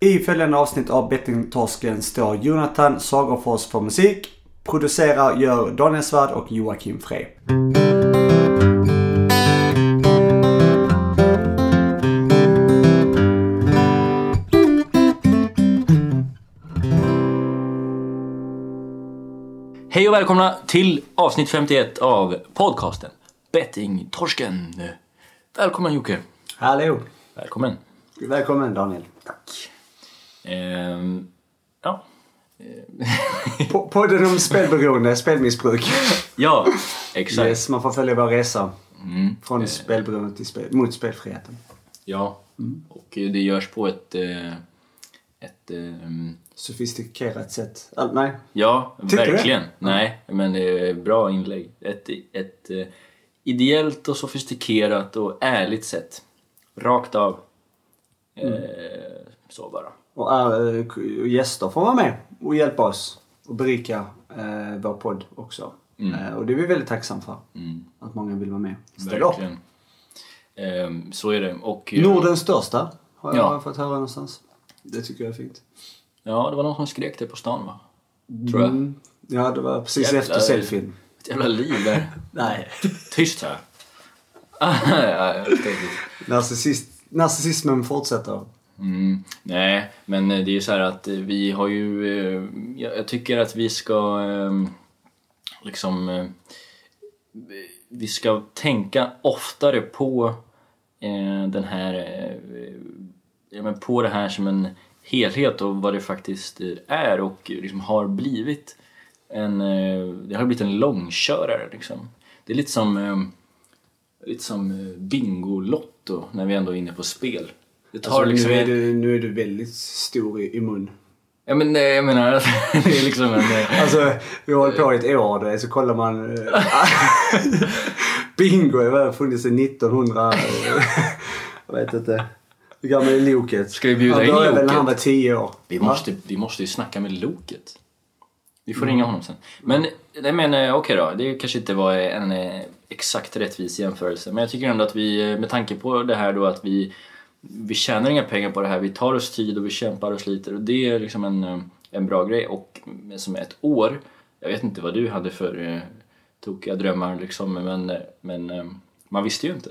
I följande avsnitt av Bettingtorsken står Jonathan Sagerfors för musik. Producerar gör Daniel Svärd och Joakim Frey. Hej och välkomna till avsnitt 51 av podcasten Bettingtorsken. Välkommen Jocke. Hallå! Välkommen. Välkommen Daniel. Ehm, ja. Po- Podden om spelberoende, spelmissbruk. ja, exakt. Yes, man får följa vår resa. Mm. Från spelberoende till spel, mot spelfriheten. Ja, och det görs på ett... eh, ett ehm, Sofistikerat sätt. All, nej. ja, Tycker du verkligen. Nej, men det är bra inlägg. Ett, ett eh, ideellt och sofistikerat och ärligt sätt. Rakt av. Eh, så bara. Och äh, k- gäster får vara med och hjälpa oss och berika äh, vår podd också. Äh, och det är vi väldigt tacksamma för. Mm. Att många vill vara med. Ställ upp. Verkligen. Ehm, så är det. Och, eh, Nordens största har jag Ja. fått höra någonstans. Det tycker jag är fint. Ja, det var någon som skrek det på stan va? Tror jag. Mm. Ja, det var precis Jävlar. efter selfien. Ett jävla liv där. Nej. Tyst här. Narcissist, narcissismen fortsätter mm, nej, men eh, det är ju så här att eh, vi har ju... Eh, jag tycker att vi ska ehm, liksom... Vi ska tänka oftare på den här... Ja, men på det här som en helhet och vad det faktiskt är och liksom har blivit en... Det har blivit en långkörare liksom. Det är lite som... Ehm, lite som Bingolotto när vi ändå är inne på spel. Det tar Alltså, liksom... nu, är du, nu är du väldigt stor i, i mun. Ja men eh, jag menar, det är liksom en... eh, Alltså, vi har hållit på i ett år det, så kollar man... eh, Bingo har funnits sedan 1900... eh, jag vet inte. Hur gammal är Loket? Ska vi bjuda in väl när han var Loket? 10 år. Vi måste, vi måste ju snacka med Loket. Vi får Mm. ringa honom sen. Men, nej, men eh, okej då, det kanske inte var en eh, exakt rättvis jämförelse. Men jag tycker ändå att vi, eh, med tanke på det här då att vi, vi tjänar inga pengar på det här. Vi tar oss tid och vi kämpar och sliter och det är liksom en, eh, en bra grej. Och som ett år, jag vet inte vad du hade för eh, tokiga drömmar liksom, men, eh, men eh, man visste ju inte.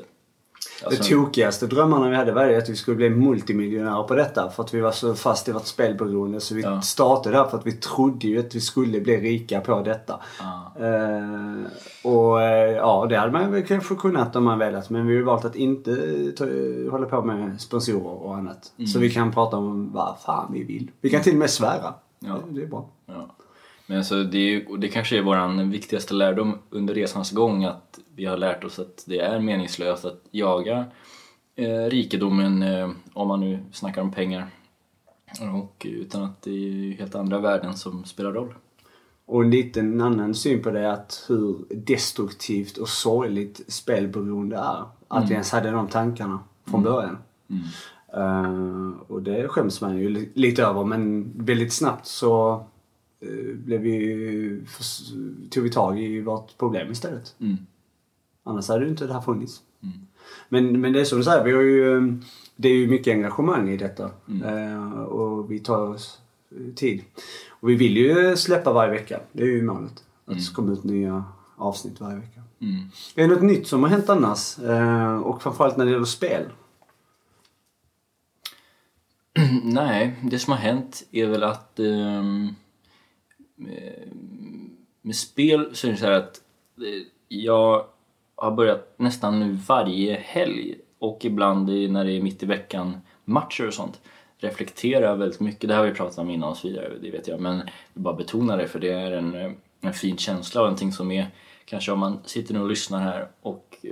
Alltså, Det tokigaste drömmarna vi hade var att vi skulle bli multimiljonärer på detta. För att vi var så fast i vårt spelberoende. Så vi Ja. startade här för att vi trodde ju att vi skulle bli rika på detta. Ja. Eh, och eh, ja, det hade man väl kanske kunnat om man velat. Men vi har valt att inte ta, hålla på med sponsorer och annat. Mm. Så vi kan prata om vad fan vi vill. Vi kan till och med svära. Ja. Det, det är bra. Ja. Men alltså det, är, och det kanske är vår viktigaste lärdom under resans gång att vi har lärt oss att det är meningslöst att jaga eh, rikedomen eh, om man nu snackar om pengar. Och utan att det är helt andra värden som spelar roll. Och en liten annan syn på det är att hur destruktivt och sorgligt spelberoende är. Att vi ens hade de tankarna från början. Eh, och det skäms man ju li- lite över men väldigt snabbt så uh, blev vi, tog vi tag i vårt problem istället. Mm. Annars hade ju inte det här funnits. Men, men det är som du säger, vi har ju, det är ju mycket engagemang i detta. Eh, och vi tar oss eh, tid. Och vi vill ju släppa varje vecka. Det är ju målet. Att det ska komma ut nya avsnitt varje vecka. Mm. Är det något nytt som har hänt annars? Eh, och framförallt när det gäller spel? Nej, det som har hänt är väl att ehm, med spel så är det så här att eh, jag har börjat nästan nu varje helg och ibland när det är mitt i veckan matcher och sånt reflektera väldigt mycket. Det här har vi pratat om innan och så vidare, det vet jag. Men jag vill bara betona det för det är en, en fin känsla och någonting som är kanske om man sitter nu och lyssnar här och eh,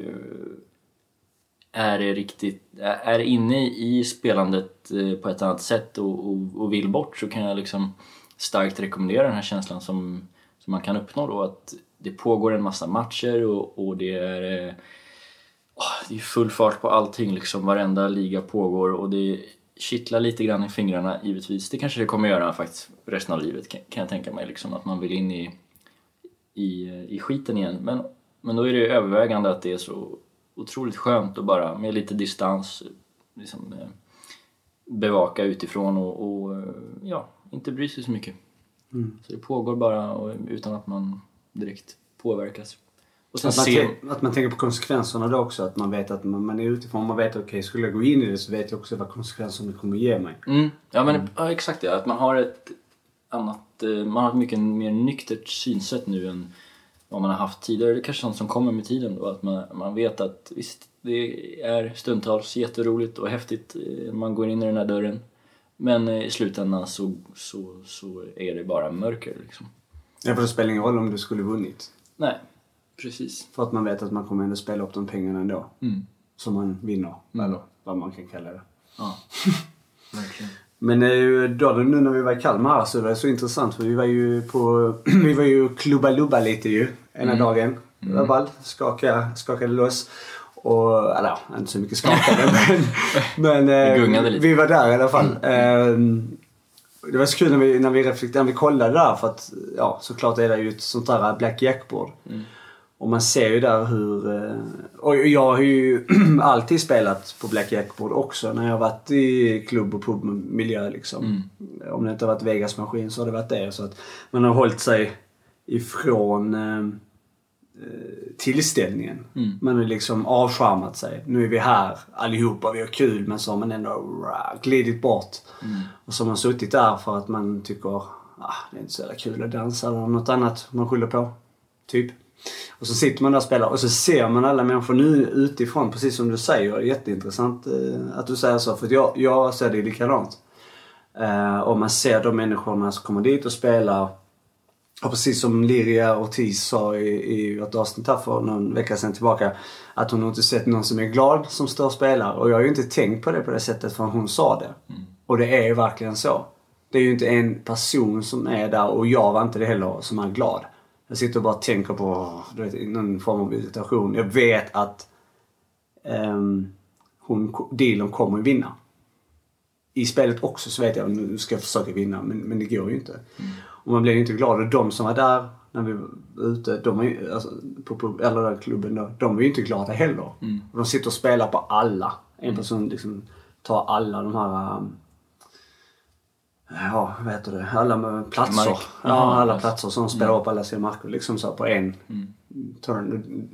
är riktigt är inne i spelandet eh, på ett annat sätt och, och, och vill bort så kan jag liksom starkt rekommendera den här känslan som, som man kan uppnå då att det pågår en massa matcher och, och det är eh, det är full fart på allting liksom varenda liga pågår och det kittlar lite grann i fingrarna givetvis. Det kanske det kommer göra faktiskt resten av livet kan, kan jag tänka mig liksom att man vill in i i, i skiten igen. Men, men då är det övervägande att det är så otroligt skönt att bara med lite distans liksom, eh, bevaka utifrån och, och eh, ja, inte bry sig så mycket. Mm. Så det pågår bara och, utan att man direkt påverkas. Och sen Att man, ser... att man tänker på konsekvenserna då också. Att man vet att man, man är utifrån. Man vet att okej, skulle jag gå in i det så vet jag också vad konsekvenserna kommer ge mig. Mm, ja, men, ja, exakt det. Att man har ett annat, eh, man har ett mycket mer nyktert synsätt nu än vad man har haft tidigare. Det är kanske sånt som kommer med tiden då. Att man, man vet att visst, det är stundtals jätteroligt och häftigt eh, när man går in i den här dörren. Men i slutändan så, så, så är det bara mörker liksom. Ja, för det spelar ingen roll om du skulle vunnit. Nej, precis. För att man vet att man kommer ändå spela upp de pengarna ändå. Mm. Som man vinner. Eller vad man kan kalla det. Ja, verkligen. Men eh, då nu när vi var i Kalmar här så var det så intressant för vi var ju på, vi var ju klubba lubba lite ju ena dagen. Det var ball, skaka, skakade loss. Och, eller ja, inte så mycket skakade men, men eh, vi var där i alla fall. Eh, det var så kul när vi, när vi reflekterade, när vi kollade där för att ja såklart är det ju ett sånt där Black Jack-bord. Och man ser ju där hur... eh, Och jag har ju alltid spelat på Black Jack-bord också när jag har varit i klubb och pubmiljö liksom. Om det inte har varit Vegas-maskin så har det varit det. Så att man har hållit sig ifrån eh, tillställningen. Man har liksom avskärmat sig. Nu är vi här allihopa, vi har kul men så har man ändå rah, glidit bort. Och så har man suttit där för att man tycker ah, det är inte så jävla kul att dansa eller något annat man skyller på. Typ. Och så sitter man där och spelar och så ser man alla människor nu utifrån, precis som du säger. Jätteintressant eh, att du säger så, för jag, jag ser det likadant. Eh, och man ser de människorna som kommer dit och spelar. Och precis som Liria Ortiz sa i, i ett avsnitt här för någon vecka sedan tillbaka. Att hon har inte sett någon som är glad som står och spelar. Och jag har ju inte tänkt på det på det sättet förrän hon sa det. Och det är ju verkligen så. Det är ju inte en person som är där och jag var inte det heller som är glad. Jag sitter och bara tänker på du vet, någon form av irritation. Jag vet att um, hon, dealen kommer att vinna. I spelet också så vet jag att nu ska jag försöka vinna men, men det går ju inte. Och man blir ju inte glad. Och de som var där när vi var ute, de var ju, alltså, på, på, eller den klubben då, de var ju inte glada heller. Och de sitter och spelar på alla. En person liksom tar alla de här um, Ja, vad heter det? Alla platser. Mark. Ja, alla platser som spelar upp alla sina marker liksom så på en turn.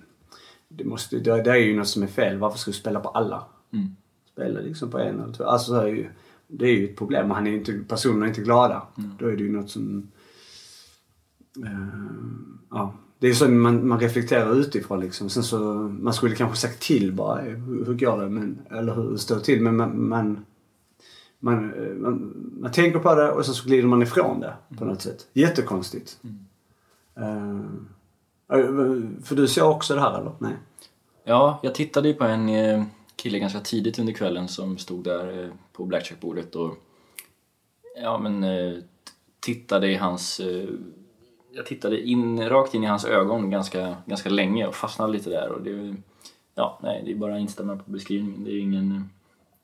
Det, måste, det, det är ju något som är fel. Varför ska du spela på alla? Mm. Spela liksom på en eller två. Alltså det är ju, det är ju ett problem och han är inte, personerna är inte glada. Då är det ju något som... eh, ja. Det är så man, man reflekterar utifrån liksom. Sen så, man skulle kanske sagt till bara, hur, hur går det? Men, eller hur står det till? Men man, man, man, eh, man, man tänker på det och sen så glider man ifrån det på något sätt. Jättekonstigt. Eh, för du ser också det här eller? Nej? Ja, jag tittade ju på en kille ganska tidigt under kvällen som stod där på blackjackbordet och ja men tittade i hans jag tittade in, rakt in i hans ögon ganska, ganska länge och fastnade lite där och det ja, nej, det är bara att instämma på beskrivningen. Det är ingen,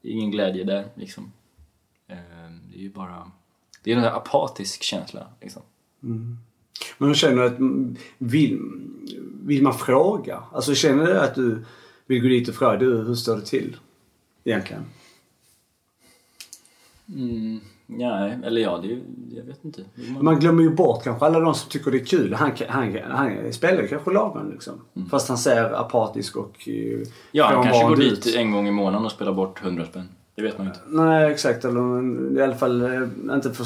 det är ingen glädje där liksom. Eh, Det är ju bara, det är en apatisk känsla liksom. Men känner du att, mm, vill, vill man fråga? Alltså känner du att du vill gå dit och fråga, du hur står det till? Egentligen. Mm, nej, eller ja, det, jag vet inte. Man- Man glömmer ju bort kanske alla de som tycker det är kul. Han, han, han spelar kanske lagom liksom. Fast han ser apatisk och eh, Ja, han kanske går dit en gång i månaden och spelar bort 100 spänn. Det vet man ju inte. Nej, exakt. Eller i alla fall, eh, inte för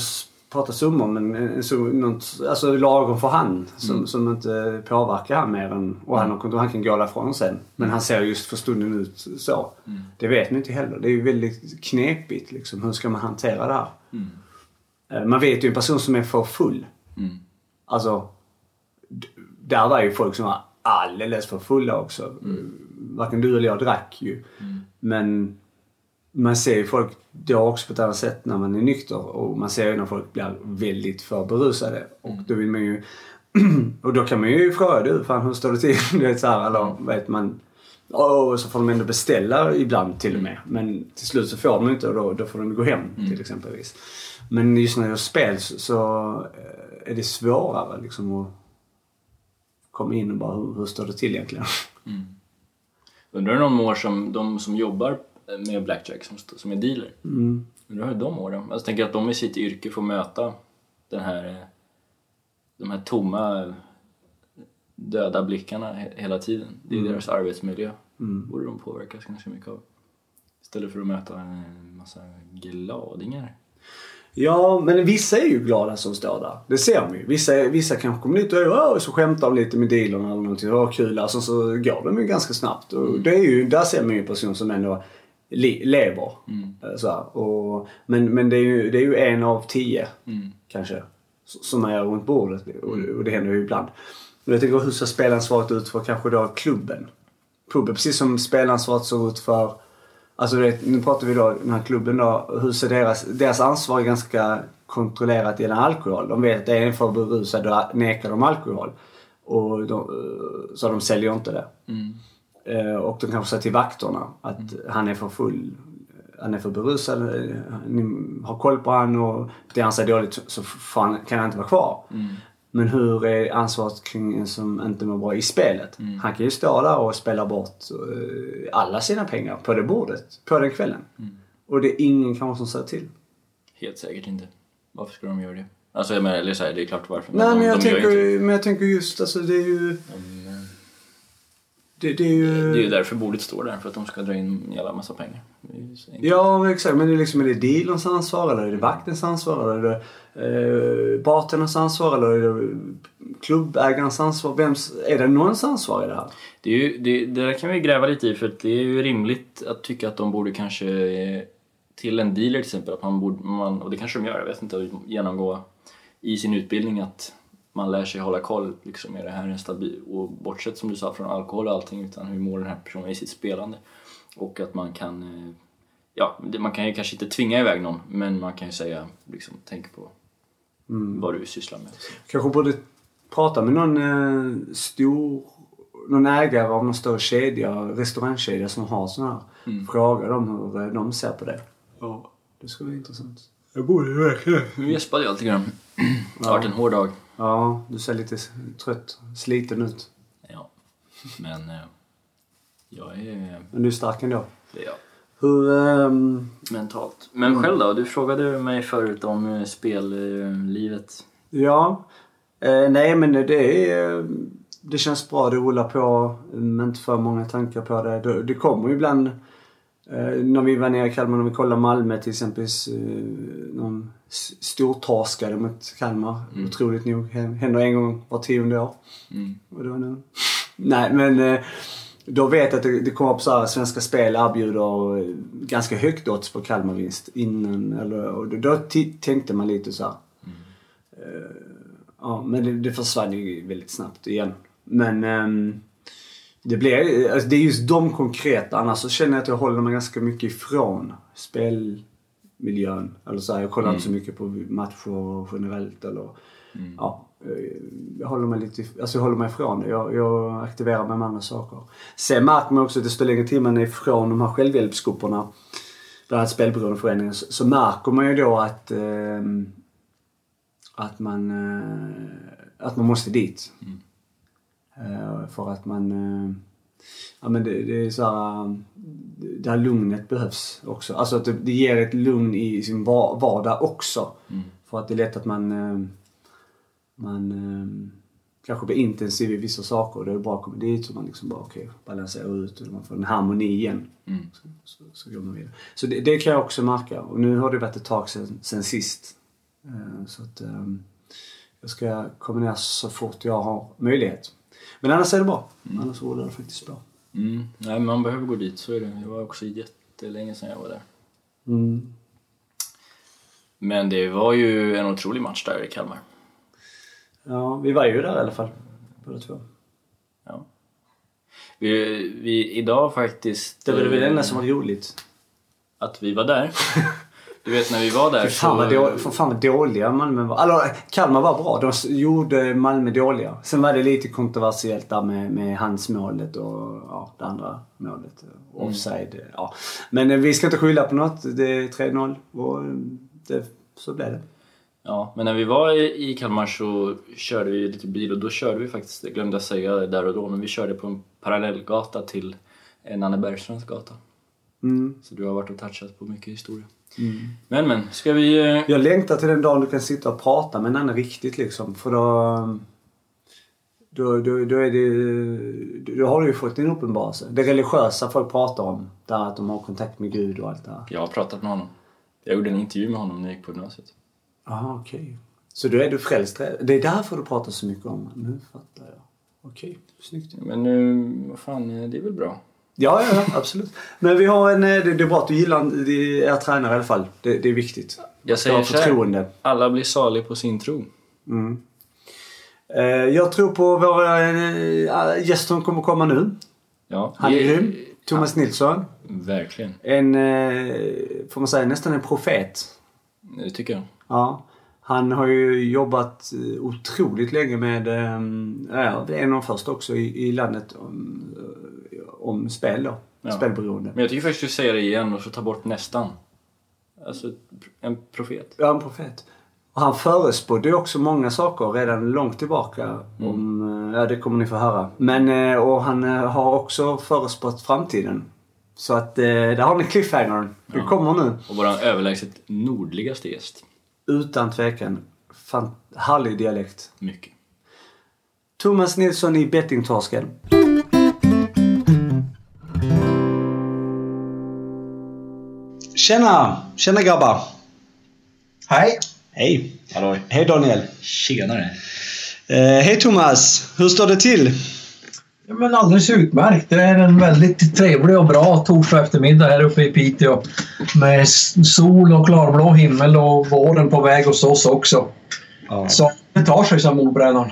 prata summor, men en sum- något, alltså lagom för han. Som, som inte påverkar han mer än... Och han, har- han kan gå därifrån sen. Men han ser just för stunden ut så. Det vet man inte heller. Det är ju väldigt knepigt liksom. Hur ska man hantera det här? Eh, Man vet ju en person som är för full. Mm. Alltså, där var ju folk som var alldeles för fulla också. Varken du eller jag drack ju. Men man ser ju folk då också på ett annat sätt när man är nykter. Och man ser ju när folk blir väldigt för berusade. Och då vill man ju... och då kan man ju fråga du, fan hur står det till? du vet så här, eller vet man... Och så får de ändå beställa ibland till och med. Men till slut så får de inte och då, då får de gå hem till exempelvis. Men just när det är spel så, så eh, är det svårare liksom att komma in och bara hur, hur står det till egentligen? Undrar om någon år som de som jobbar med blackjack, som, som är dealer. Hur har de åren? Alltså, jag tänker att de i sitt yrke får möta den här, eh, de här tomma döda blickarna he- hela tiden. Det är Mm. deras arbetsmiljö. borde de påverkas ganska mycket av. Istället för att möta en massa gladingar. Ja, men vissa är ju glada som står där. Det ser man ju. Vissa, vissa kanske kommer dit och "Åh", så skämtar de lite med dealerna eller någonting. Åh, kul. Alltså, så går de ju ganska snabbt. Och det är ju, där ser man ju en person som ändå lever. Eh, Så här. Och, men men det, är ju, det är ju en av tio, kanske, s- som är runt bordet. Och, och det händer ju ibland. Men jag tänker, hur ser spelansvaret ut för kanske då klubben? Klubben, precis som spelansvaret ser ut för Alltså du vet, nu pratar vi då den här klubben då. Hur ser deras, deras ansvar är ganska kontrollerat gällande alkohol. De vet att det är en för berusad och nekar de alkohol. Och de, eh, så de säljer inte det. Eh, Och de kanske säger till vakterna att han är för full. Han är för berusad. eh, Ni har koll på han och beter han sig dåligt så- fan kan han inte vara kvar. Men hur är ansvaret kring en som inte mår bra i spelet? Han kan ju stå där och spela bort eh, alla sina pengar på det bordet, på den kvällen. Och det är ingen kanske som säger till. Helt säkert inte. Varför skulle de göra det? Alltså jag menar, eller så här, det är klart varför. Nej de, men jag, de tänker, men jag tänker just alltså det är ju... Det, det är ju... Det är ju därför bordet står där, för att de ska dra in en jävla massa pengar. Ja, exakt. Men det är, liksom, är det dealerns ansvar eller är det vaktens ansvar eller är det eh, bartenderns ansvar eller är det klubbägarens ansvar? Vems, är det någons ansvar i det här? Det, är ju, det, det där kan vi gräva lite i för det är ju rimligt att tycka att de borde kanske eh, till en dealer till exempel, att man borde, man, och det kanske de gör, jag vet inte, genomgå i sin utbildning att man lär sig hålla koll, liksom, är det här en stabil, och bortsett som du sa från alkohol och allting, utan hur mår den här personen i sitt spelande? Och att man kan, eh, ja, man kan ju kanske inte tvinga iväg någon, men man kan ju säga, liksom, tänk på vad du sysslar med. Kanske borde prata med någon eh, stor, någon ägare av någon större kedja, restaurangkedja som har sån här. Fråga dem hur eh, de ser på det. Ja. Det skulle vara intressant. Jag borde ju verkligen. Nu gäspade jag lite grann. Det har varit en hård dag. Ja, du ser lite trött, sliten ut. Ja, men eh, jag är... Men du är stark ändå. Det är jag. Hur... ehm, Mentalt. Men själv då? Du frågade mig förut om eh, spellivet. Ja. Eh, nej men det är... Det känns bra, det rullar på. Men inte för många tankar på. Det, det kommer ju ibland... Eh, när vi var nere i Kalmar, när vi kollade Malmö till exempel. Eh, s- stortorskade mot Kalmar. Otroligt nog. Hän- Händer en gång var tionde år. Mm. Och var nu. Nej men eh, då vet jag att det, det kommer upp så här, Svenska Spel erbjuder eh, ganska högt odds på Kalmarvinst innan. Eller, och då, då tänkte man lite så här. Eh, ja men det, det försvann ju väldigt snabbt igen. Men ehm, det blir, alltså det är just de konkreta. Annars så känner jag att jag håller mig ganska mycket ifrån spelmiljön. Eller så här, jag kollar inte så mycket på matcher generellt eller ja. eh, Jag håller mig lite, alltså jag håller mig ifrån. Jag, jag aktiverar mig med andra saker. Sen märker man också att desto längre tid man är ifrån de här självhjälpsgrupperna, bland annat spelberoendeföreningen, så, så märker man ju då att ehm, att man, eh, att man måste dit. Eh, för att man... eh, Ja men det, det är så här, eh, Det här lugnet behövs också. Alltså att det, det ger ett lugn i sin var- vardag också. För att det är lätt att man... eh, Man eh, kanske blir intensiv i vissa saker och det är bra att komma dit så man liksom bara okej, balanserar ut och man får en harmoni igen. Så, så, så går man vidare. Så det, det kan jag också märka. Och nu har det varit ett tag sedan, sedan sist. Eh, Så att jag ska komma ner så fort jag har möjlighet. Men annars är det bra. Annars rullar det faktiskt bra. Mm. Nej, man behöver gå dit, så är det. Det var också jättelänge sedan jag var där. Mm. Men det var ju en otrolig match där i Kalmar. Ja, vi var ju där i alla fall. Båda två. Ja. Vi, vi, idag faktiskt... Det var det eh, enda som var roligt. Att vi var där. Du vet när vi var där Fy fan vad, då, för fan vad dåliga Malmö var. Alltså, Kalmar var bra. De gjorde Malmö dåliga. Sen var det lite kontroversiellt där med, med handsmålet och ja, det andra målet. Offside. Ja. Men eh, vi ska inte skylla på något. Det är 3-0 och eh, det, så blev det. Ja, men när vi var i Kalmar så körde vi lite bil och då körde vi faktiskt, det glömde jag säga där och då, men vi körde på en parallellgata till Nanne Bergströms gata. Mm. Så du har varit och touchat på mycket historia. Men men, ska vi... eh, Jag längtar till den dagen du kan sitta och prata med en annan riktigt liksom. För då... Då, då, då, är det, då har du ju fått din uppenbarelse. Det religiösa folk pratar om. Där att de har kontakt med Gud och allt det här. Jag har pratat med honom. Jag gjorde en intervju med honom när jag gick på gymnasiet. Jaha, okej. Så då är du frälst. Det är därför du pratar så mycket om Nu fattar jag. Okej, snyggt. Men nu, vad fan, eh, det är väl bra. Ja, ja, ja, absolut. Men vi har en... eh, Det, det är bra att du gillar är tränare i alla fall. Det, det är viktigt. Jag säger förtroende. alla blir salig på sin tro. Mm. Eh, Jag tror på våra äh, gäster som kommer komma nu. Ja, Han är grym. Thomas Nilsson. Verkligen. En, eh, får man säga, nästan en profet. Det tycker jag. Ja. Han har ju jobbat eh, otroligt länge med, eh, ja, det är en av de första också i, i landet om, eh, om spel då. Ja. Spelberoende. Men jag tycker först du säger det igen och så ta bort nästan. Alltså, en profet. Ja, en profet. Och han förespådde ju också många saker redan långt tillbaka. Om, eh, ja, det kommer ni få höra. Men, och han har också förespått framtiden. Så att där har ni cliffhangern. Det Ja. kommer nu. Och vår överlägset nordligaste gäst. Utan tvekan. Fan, härlig dialekt. Mycket. Thomas Nilsson i Bettingtorsken. Tjena! Tjena grabbar! Hej! Hej! Halloj! Hej Daniel! Tjenare! Eh, hej Thomas! Hur står det till? Ja, men alldeles utmärkt. Det är en väldigt trevlig och bra torsdag eftermiddag här uppe i Piteå. Med sol och klarblå himmel och våren på väg hos oss också. Ja. Så det tar sig som mordbrännaren.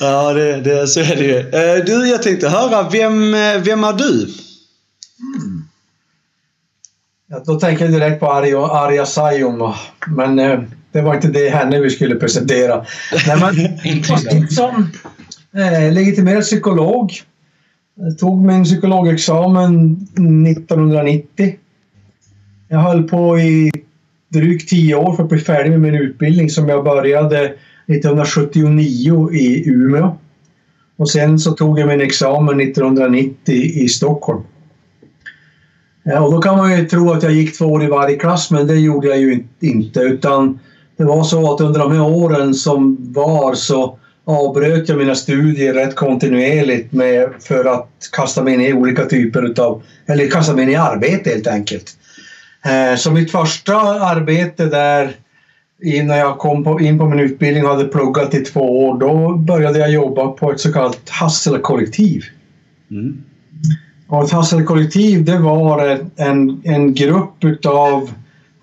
ja, det, det, så är det ju. Eh, du, jag tänkte höra, vem, eh, vem är du? Ja, då tänker jag direkt på Arja, Saijonmaa. Men eh, det var inte det henne vi skulle presentera. Nej, men, som eh, legitimerad psykolog. Jag tog min psykologexamen 1990. Jag höll på i drygt tio år för att bli färdig med min utbildning som jag började 1979 i Umeå. Och sen så tog jag min examen 1990 i Stockholm. Ja, och då kan man ju tro att jag gick två år i varje klass, men det gjorde jag ju in- inte. Utan det var så att under de här åren som var så avbröt jag mina studier rätt kontinuerligt med, för att kasta mig in i olika typer utav, eller kasta mig in i arbete helt enkelt. Eh, Så mitt första arbete där innan jag kom in på min utbildning och hade pluggat i två år, då började jag jobba på ett så kallat Hasselkollektiv. Mm. Och ett Hasselkollektiv det var en, en grupp utav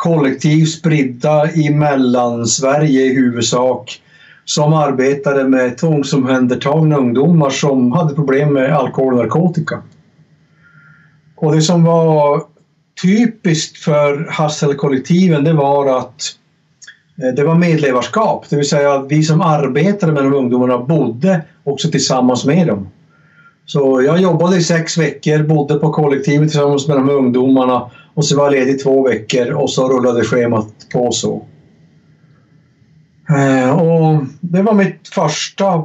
kollektiv spridda i Mellansverige i huvudsak som arbetade med tvångsomhändertagna ungdomar som hade problem med alkohol och narkotika. Och det som var typiskt för Hasselkollektiven det var att eh, det var medlevarskap, det vill säga att vi som arbetade med de ungdomarna bodde också tillsammans med dem. Så jag jobbade i sex veckor, bodde på kollektivet tillsammans med de här ungdomarna och så var jag ledig två veckor och så rullade schemat på så. Eh, Och det var mitt första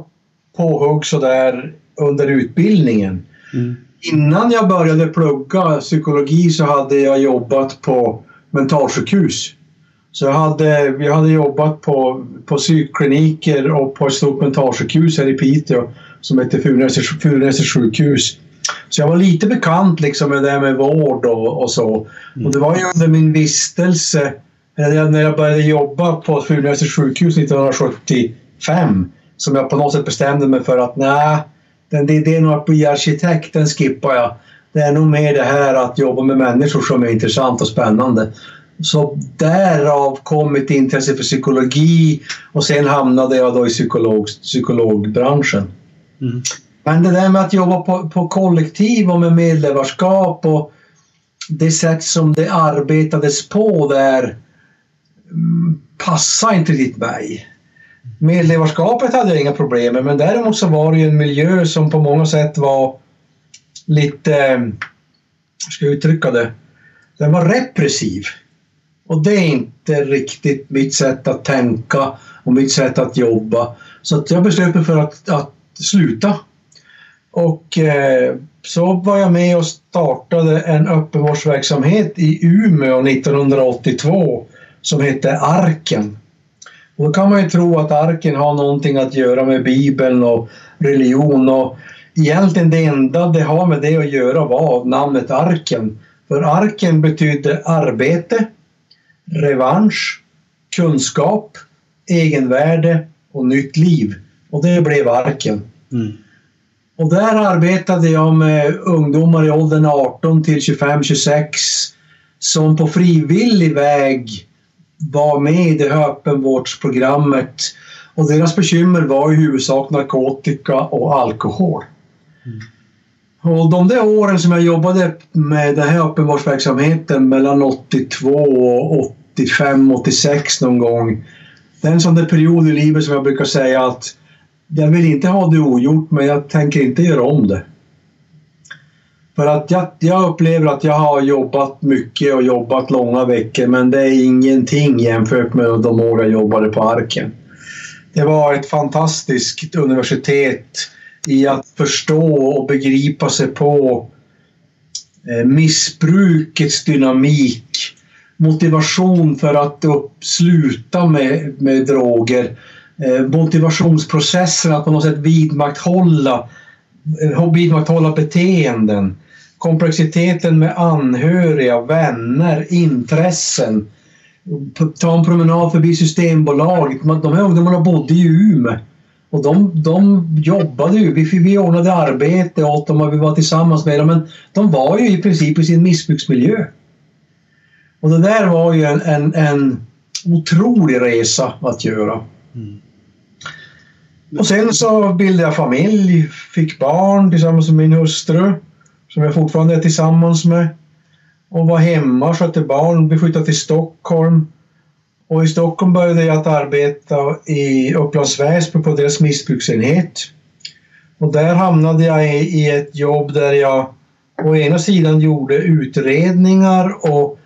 påhugg sådär under utbildningen. Mm. Innan jag började plugga psykologi så hade jag jobbat på mentalsjukhus. Så jag hade, jag hade jobbat på, på psykkliniker och på ett stort mentalsjukhus här i Piteå som heter Furunäsets Furunäsets sjukhus. Så jag var lite bekant liksom med det här med vård och, och så. Och det var ju under min vistelse, när jag började jobba på Furunäsets sjukhus 1975 som jag på något sätt bestämde mig för att nej, den idén att bli arkitekt, den skippar jag. Det är nog mer det här att jobba med människor som är intressant och spännande. Så därav kom mitt intresse för psykologi och sen hamnade jag då i psykolog, psykologbranschen. Mm. Men det där med att jobba på, på kollektiv och med medlevarskap och det sätt som det arbetades på där mm, passar inte riktigt mig. Medlevarskapet hade jag inga problem med men däremot så var det ju en miljö som på många sätt var lite, hur ska jag uttrycka det, den var repressiv. Och det är inte riktigt mitt sätt att tänka och mitt sätt att jobba. Så att jag beslöt mig för att, att sluta. Och eh, så var jag med och startade en öppenvårdsverksamhet i Umeå 1982 som hette Arken. Och då kan man ju tro att arken har någonting att göra med Bibeln och religion och egentligen det enda det har med det att göra var namnet arken. För arken betydde arbete, revansch, kunskap, egenvärde och nytt liv. Och det blev arken. Mm. Och där arbetade jag med ungdomar i åldern 18 till 25-26 som på frivillig väg var med i det här öppenvårdsprogrammet. Och deras bekymmer var i huvudsak narkotika och alkohol. Mm. Och de där åren som jag jobbade med den här öppenvårdsverksamheten mellan 82 och 85, 86 någon gång. Det är en sån där period i livet som jag brukar säga att jag vill inte ha det ogjort men jag tänker inte göra om det. För att jag, jag, upplever att jag har jobbat mycket och jobbat långa veckor men det är ingenting jämfört med de år jag jobbade på Arken. Det var ett fantastiskt universitet i att förstå och begripa sig på eh, missbrukets dynamik, motivation för att sluta med, med droger, eh, Eh, motivationsprocessen att på något sätt vidmakthålla, eh, vidmakthålla beteenden komplexiteten med anhöriga, vänner, intressen. Ta en promenad förbi Systembolaget. De här ungdomarna bodde i Umeå. Och de, de jobbade ju. Vi, vi ordnade arbete åt dem och vi var tillsammans med dem. Men de var ju i princip i sin missbruksmiljö. Och det där var ju en, en, en otrolig resa att göra. Mm. Och sen så bildade jag familj, fick barn tillsammans med min hustru som jag fortfarande är tillsammans med. Och var hemma, skötte barn, blev flyttad till Stockholm. Och i Stockholm började jag att arbeta i Upplands Väsby på deras missbruksenhet. Och där hamnade jag i ett jobb där jag å ena sidan gjorde utredningar och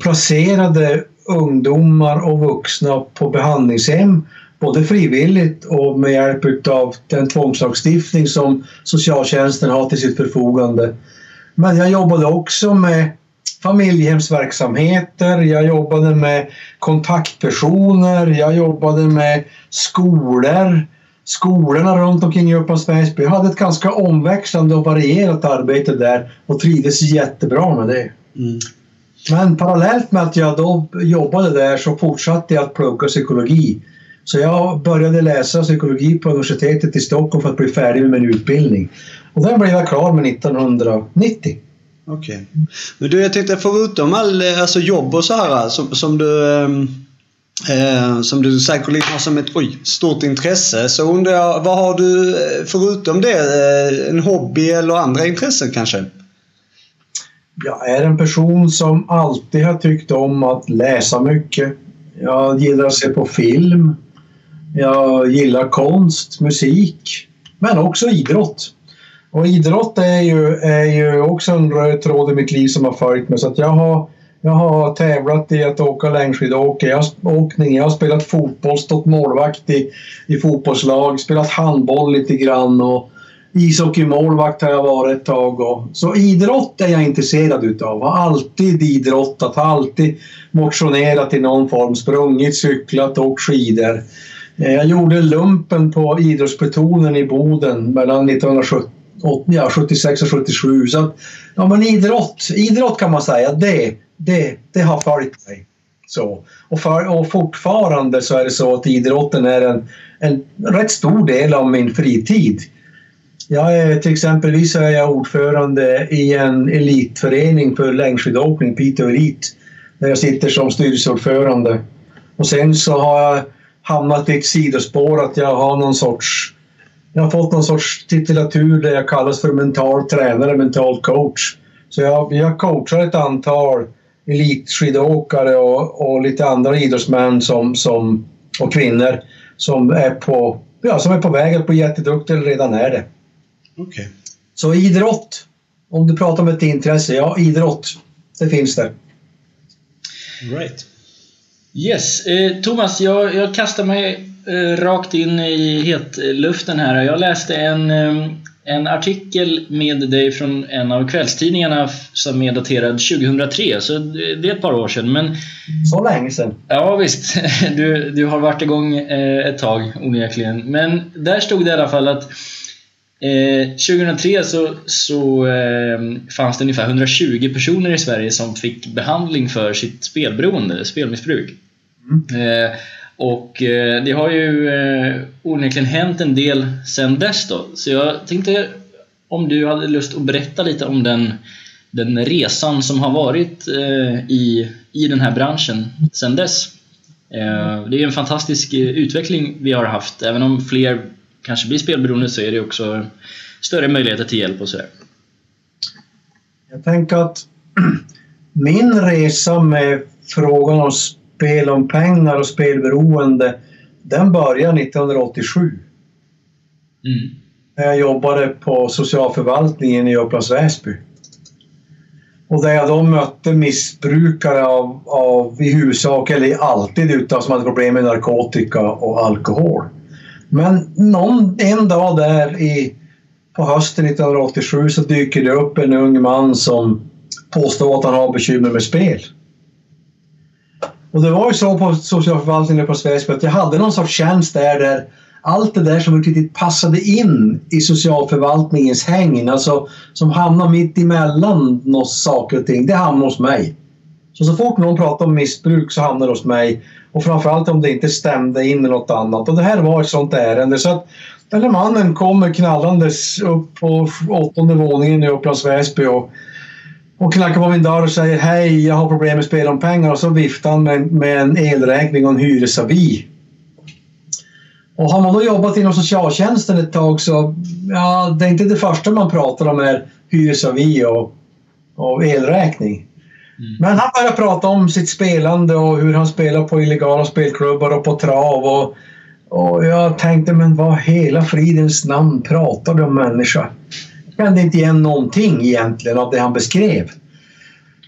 placerade ungdomar och vuxna på behandlingshem både frivilligt och med hjälp av den tvångslagstiftning som socialtjänsten har till sitt förfogande. Men jag jobbade också med familjehemsverksamheter, jag jobbade med kontaktpersoner, jag jobbade med skolor, skolorna runt omkring i Upplands Väsby. Jag hade ett ganska omväxlande och varierat arbete där och trivdes jättebra med det. Mm. Men parallellt med att jag då jobbade där så fortsatte jag att plugga psykologi så jag började läsa psykologi på universitetet i Stockholm för att bli färdig med min utbildning. Och den blev jag klar med 1990. Okej. Okay. Men du, jag tänkte förutom all alltså jobb och så här som, som du ehm, eh, som du säkert har som ett oj, stort intresse så undrar jag vad har du eh, förutom det? Eh, en hobby eller andra intressen kanske? Jag är en person som alltid har tyckt om att läsa mycket. Jag gillar att se på film. Jag gillar konst, musik, men också idrott. Och idrott är ju, är ju också en röd tråd i mitt liv som har följt mig. Så att jag, har, jag har tävlat i att åka längdskidåkning, jag, jag har spelat fotboll, stått målvakt i, i fotbollslag, spelat handboll lite grann och ishockeymålvakt har jag varit ett tag. Och, så idrott är jag intresserad utav. Har alltid idrottat, har alltid motionerat i någon form, sprungit, cyklat, åkt skidor. Eh, jag gjorde lumpen på idrottsplutonen i Boden mellan 1976 och 77. Så ja, men idrott, idrott kan man säga, det, det, det har följt mig. Så. Och, för, och fortfarande så är det så att idrotten är en, en rätt stor del av min fritid. Jag är, till exempelvis är jag ordförande i en elitförening för längdskidåkning, Piteå Elit, där jag sitter som styrelseordförande. Och sen så har jag hamnat i ett sidospår att jag har någon sorts... Jag har fått någon sorts titulatur där jag kallas för mental tränare, mental coach. Så jag, jag coachar ett antal elitskidåkare och, och lite andra idrottsmän som, som, och kvinnor som är på, ja, som är på väg att bli jätteduktiga eller redan är det. Okay. Så idrott, om du pratar om ett intresse, ja idrott, det finns det. Right. Yes, eh, Thomas, jag, jag kastar mig eh, rakt in i hetluften här. Jag läste en, eh, en artikel med dig från en av kvällstidningarna som är daterad 2003, så det är ett par år sedan. Men, så länge sedan? Ja visst, du, du har varit igång eh, ett tag onekligen. Men där stod det i alla fall att eh, 2003 så, så eh, fanns det ungefär 120 personer i Sverige som fick behandling för sitt spelberoende, spelmissbruk. Mm. Eh, och eh, det har ju eh, onekligen hänt en del sen dess då. Så jag tänkte om du hade lust att berätta lite om den, den resan som har varit eh, i, i den här branschen sen dess. Det är en fantastisk utveckling vi har haft. Även om fler kanske blir spelberoende så är det också större möjligheter till hjälp och sådär. Jag tänker att min resa med frågan om spel om pengar och spelberoende, den började 1987. Mm. När jag jobbade på socialförvaltningen i Upplands Väsby. Och där jag då mötte missbrukare av, av i huvudsak, eller alltid utan som hade problem med narkotika och alkohol. Men någon, en dag där i, på hösten 1987 så dyker det upp en ung man som påstår att han har bekymmer med spel. Och det var ju så på socialförvaltningen på Väsby att jag hade någon sorts tjänst där, där allt det där som inte riktigt passade in i socialförvaltningens hägn, alltså som hamnar mitt emellan något saker och ting, det hamnar hos mig. Så så fort någon pratar om missbruk så hamnar det hos mig. Och framförallt om det inte stämde in med något annat. Och det här var ett sånt ärende. Så att den här mannen kommer knallandes upp på åttonde våningen i Upplands Väsby och och knackar på min dörr och säger hej, jag har problem med spel om pengar och så viftar han med, med en elräkning och en hyresavi. Och har man då jobbat inom socialtjänsten ett tag så, ja, det är inte det första man pratar om är hyresavi och, och elräkning. Mm. Men han började prata om sitt spelande och hur han spelar på illegala spelklubbar och på trav och, och jag tänkte, men vad hela fridens namn pratar du om människa? Jag kände inte igen någonting egentligen av det han beskrev.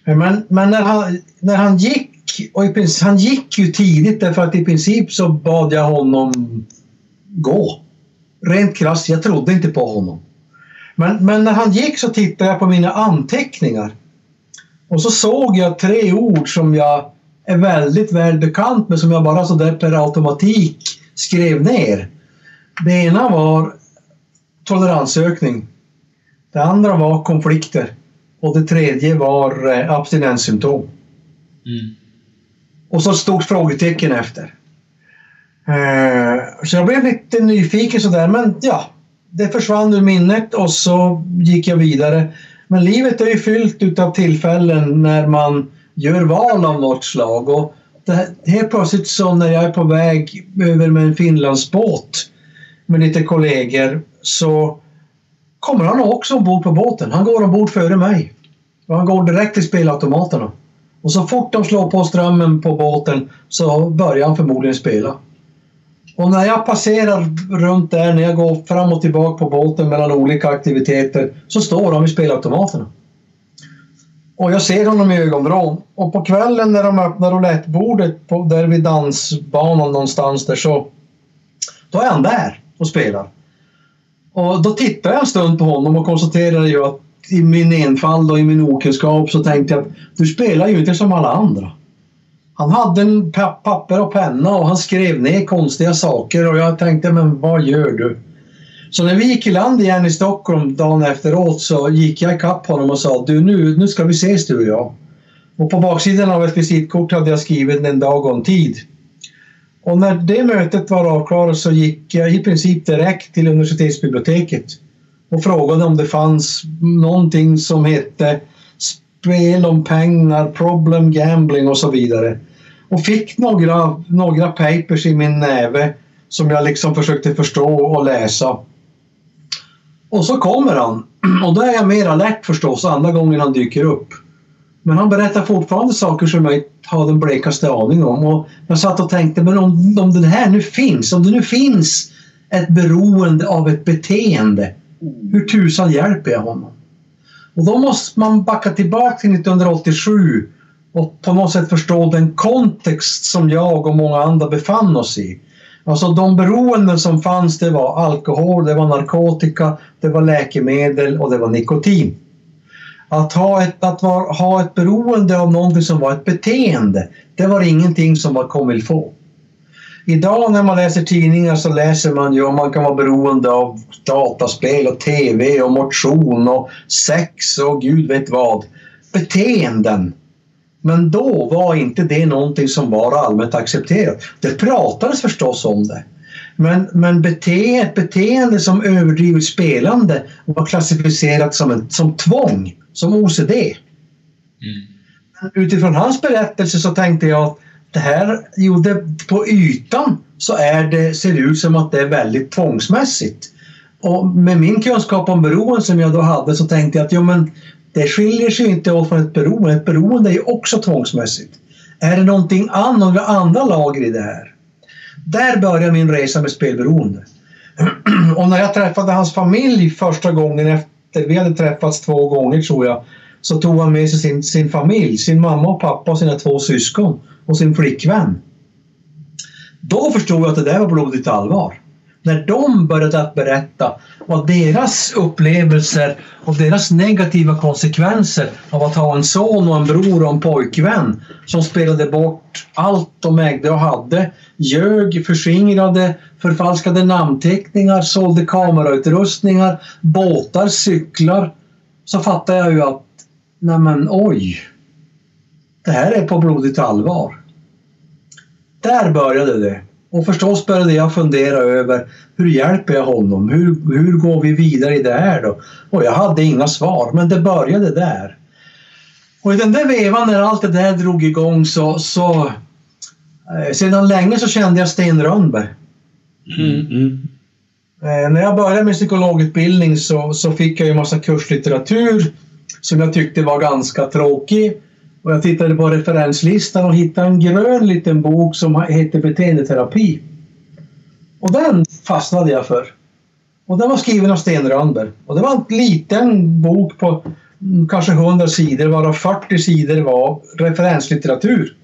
Men, men när, han, när han gick, och i princip, han gick ju tidigt därför att i princip så bad jag honom gå. Rent krasst, jag trodde inte på honom. Men, men när han gick så tittade jag på mina anteckningar. Och så såg jag tre ord som jag är väldigt väl bekant med som jag bara så där per automatik skrev ner. Det ena var toleransökning. Det andra var konflikter och det tredje var eh, abstinenssymptom. Mm. Och så ett stort frågetecken efter. Eh, så jag blev lite nyfiken sådär, men ja, det försvann ur minnet och så gick jag vidare. Men livet är ju fyllt av tillfällen när man gör val av något slag. Och det, helt plötsligt så när jag är på väg över med en Finlandsbåt med lite kollegor så kommer han också ombord på båten. Han går ombord före mig. Och han går direkt till spelautomaterna. Och så fort de slår på strömmen på båten så börjar han förmodligen spela. Och när jag passerar runt där, när jag går fram och tillbaka på båten mellan olika aktiviteter, så står de i spelautomaterna. Och jag ser honom i ögonvrån. Och på kvällen när de öppnar roulettebordet där vid dansbanan någonstans där så... Då är han där och spelar. Och då tittar jag en stund på honom och konstaterar ju att i min enfald och i min okunskap så tänkte jag att du spelar ju inte som alla andra. Han hade en papper och penna och han skrev ner konstiga saker och jag tänkte men vad gör du? Så när vi gick i land igen i Stockholm dagen efteråt så gick jag ikapp honom och sa du nu, nu ska vi ses du och jag. Och på baksidan av ett visitkort hade jag skrivit en dag och en tid. Och när det mötet var avklarat så gick jag i princip direkt till universitetsbiblioteket och frågade om det fanns någonting som hette spel om pengar, problem gambling och så vidare. Och fick några, några papers i min näve som jag liksom försökte förstå och läsa. Och så kommer han. Och då är jag mer alert förstås andra gången han dyker upp. Men han berättar fortfarande saker som jag inte har den blekaste aning om. Och jag satt och tänkte, men om, om det här nu finns, om det nu finns ett beroende av ett beteende, hur tusan hjälper jag honom? Och då måste man backa tillbaka till 1987 och på något sätt förstå den kontext som jag och många andra befann oss i. Alltså de beroenden som fanns det var alkohol, det var narkotika, det var läkemedel och det var nikotin. Att ha ett, att var, ha ett beroende av någonting som var ett beteende, det var ingenting som var comme il faut. Idag när man läser tidningar så läser man ju om man kan vara beroende av dataspel och TV och motion och sex och gud vet vad. Beteenden. Men då var inte det någonting som var allmänt accepterat. Det pratades förstås om det. Men, men bete, ett beteende som överdrivet spelande var klassificerat som, en, som tvång, som OCD. Mm. Utifrån hans berättelse så tänkte jag att det här, jo, det, på ytan så är det, ser det ut som att det är väldigt tvångsmässigt. Och med min kunskap om beroende som jag då hade så tänkte jag att jo, men det skiljer sig inte åt från ett beroende. Ett beroende är ju också tvångsmässigt. Är det någonting annat, några andra lager i det här? Där började min resa med spelberoende. Och när jag träffade hans familj första gången efter, vi hade träffats två gånger tror jag, så tog han med sig sin, sin familj, sin mamma och pappa och sina två syskon och sin flickvän. Då förstod jag att det där var blodigt allvar. När de började att berätta vad deras upplevelser och deras negativa konsekvenser av att ha en son och en bror och en pojkvän som spelade bort allt de ägde och hade, ljög, förskingrade, förfalskade namnteckningar, sålde kamerautrustningar, båtar, cyklar. Så fattade jag ju att, nej men oj, det här är på blodigt allvar. Där började det. Och förstås började jag fundera över hur hjälper jag honom? Hur, hur går vi vidare i det här då? Och jag hade inga svar, men det började där. Och i den där vevan när allt det där drog igång så, så eh, sedan länge så kände jag Sten Rönnberg. Mm, mm. Eh, när jag började med psykologutbildning så, så fick jag ju massa kurslitteratur som jag tyckte var ganska tråkig. Och jag tittade på referenslistan och hittade en grön liten bok som heter Beteendeterapi. Och den fastnade jag för. Och den var skriven av Sten Rönnberg. Och det var en liten bok på mm, kanske 100 sidor varav 40 sidor var referenslitteratur.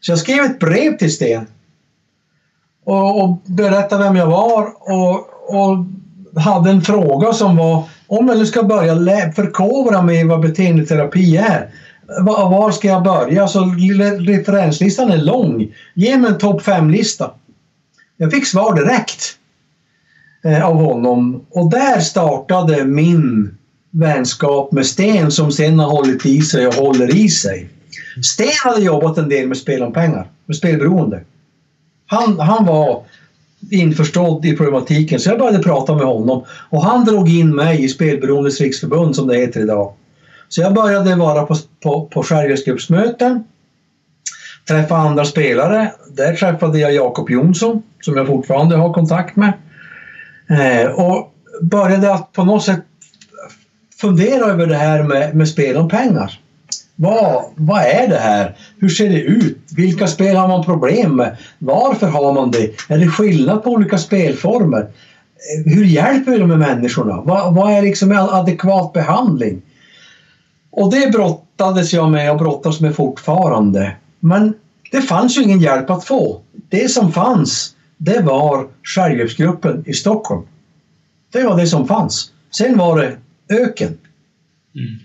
Så jag skrev ett brev till Sten. Och, och berättade vem jag var och, och hade en fråga som var om jag nu ska börja förkovra mig vad beteendeterapi är var ska jag börja? Så referenslistan är lång. Ge mig en topp 5-lista. Jag fick svar direkt eh, av honom och där startade min vänskap med Sten som sen har hållit i sig och håller i sig. Sten hade jobbat en del med spel om pengar, med spelberoende. Han, han var införstådd i problematiken så jag började prata med honom och han drog in mig i Spelberoendes riksförbund som det heter idag. Så jag började vara på, på, på skärgårdsgruppsmöten, träffa andra spelare. Där träffade jag Jakob Jonsson som jag fortfarande har kontakt med. Eh, och började att på något sätt fundera över det här med, med spel om pengar. Vad, vad är det här? Hur ser det ut? Vilka spel har man problem med? Varför har man det? Är det skillnad på olika spelformer? Eh, hur hjälper vi de här människorna? Vad, vad är liksom adekvat behandling? Och det brottades jag med och brottas med fortfarande. Men det fanns ju ingen hjälp att få. Det som fanns, det var självhjälpsgruppen i Stockholm. Det var det som fanns. Sen var det öken. Mm.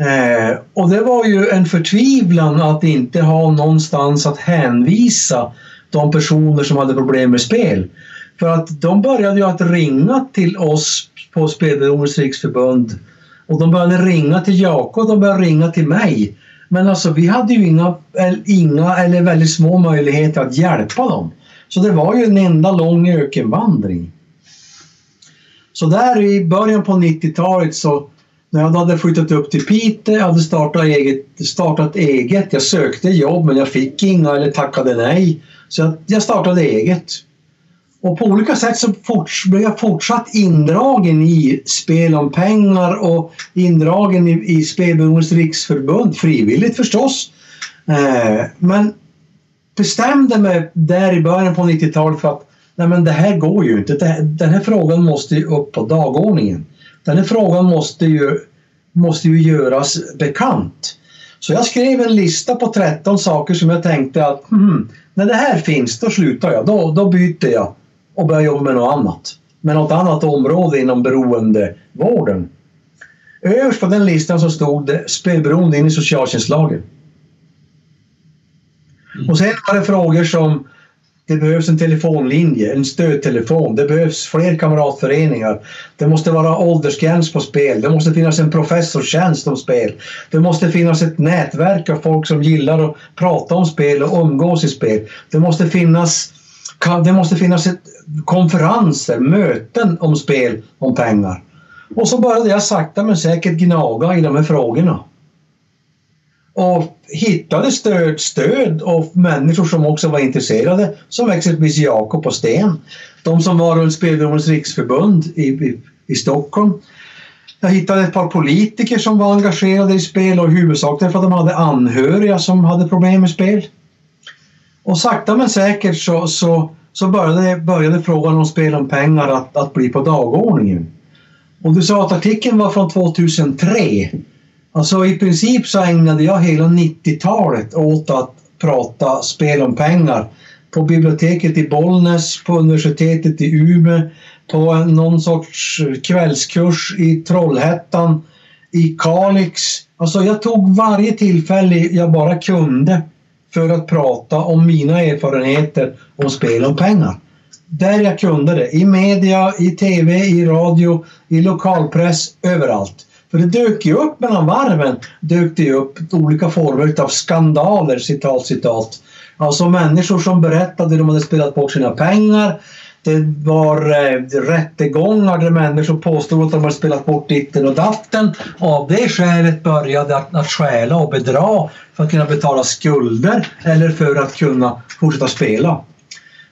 Eh, och det var ju en förtvivlan att inte ha någonstans att hänvisa de personer som hade problem med spel. För att de började ju att ringa till oss på Spelberoendes riksförbund och de började ringa till Jakob, de började ringa till mig. Men alltså vi hade ju inga, inga eller väldigt små möjligheter att hjälpa dem. Så det var ju en enda lång ökenvandring. Så där i början på 90-talet så när jag hade flyttat upp till Piteå, jag hade startat eget, startat eget. Jag sökte jobb men jag fick inga eller tackade nej. Så jag, jag startade eget. Och på olika sätt så forts, blev jag fortsatt indragen i spel om pengar och indragen i, i Spelberoendes riksförbund, frivilligt förstås. Eh, men bestämde mig där i början på 90-talet för att nej men det här går ju inte. Det, den här frågan måste ju upp på dagordningen. Den här frågan måste ju, måste ju göras bekant. Så jag skrev en lista på 13 saker som jag tänkte att hmm, när det här finns, då slutar jag. Då, då byter jag och börjar jobba med något annat. Med något annat område inom beroendevården. Överst på den listan så stod det spelberoende in i socialtjänstlagen. Mm. Och sen var det frågor som det behövs en telefonlinje, en stödtelefon. Det behövs fler kamratföreningar. Det måste vara åldersgräns på spel. Det måste finnas en professorstjänst om spel. Det måste finnas ett nätverk av folk som gillar att prata om spel och umgås i spel. Det måste finnas, det måste finnas ett, konferenser, möten om spel, om pengar. Och så började jag sakta men säkert gnaga i de här frågorna och hittade stöd, stöd och människor som också var intresserade som exempelvis Jakob och Sten. De som var runt Spelberoendes riksförbund i, i, i Stockholm. Jag hittade ett par politiker som var engagerade i spel och i huvudsak att de hade anhöriga som hade problem med spel. Och sakta men säkert så, så, så började, började frågan om spel om pengar att, att bli på dagordningen. Och du sa att artikeln var från 2003 Alltså i princip så ägnade jag hela 90-talet åt att prata spel om pengar. På biblioteket i Bollnäs, på universitetet i Umeå, på någon sorts kvällskurs i Trollhättan, i Kalix. Alltså jag tog varje tillfälle jag bara kunde för att prata om mina erfarenheter om spel om pengar. Där jag kunde det. I media, i TV, i radio, i lokalpress, överallt. För det dök ju upp mellan varven dök det upp olika former av skandaler, citat citat. Alltså människor som berättade hur de hade spelat bort sina pengar. Det var eh, rättegångar där människor påstod att de hade spelat bort ditten och datten. Och av det skälet började att, att stjäla och bedra för att kunna betala skulder eller för att kunna fortsätta spela.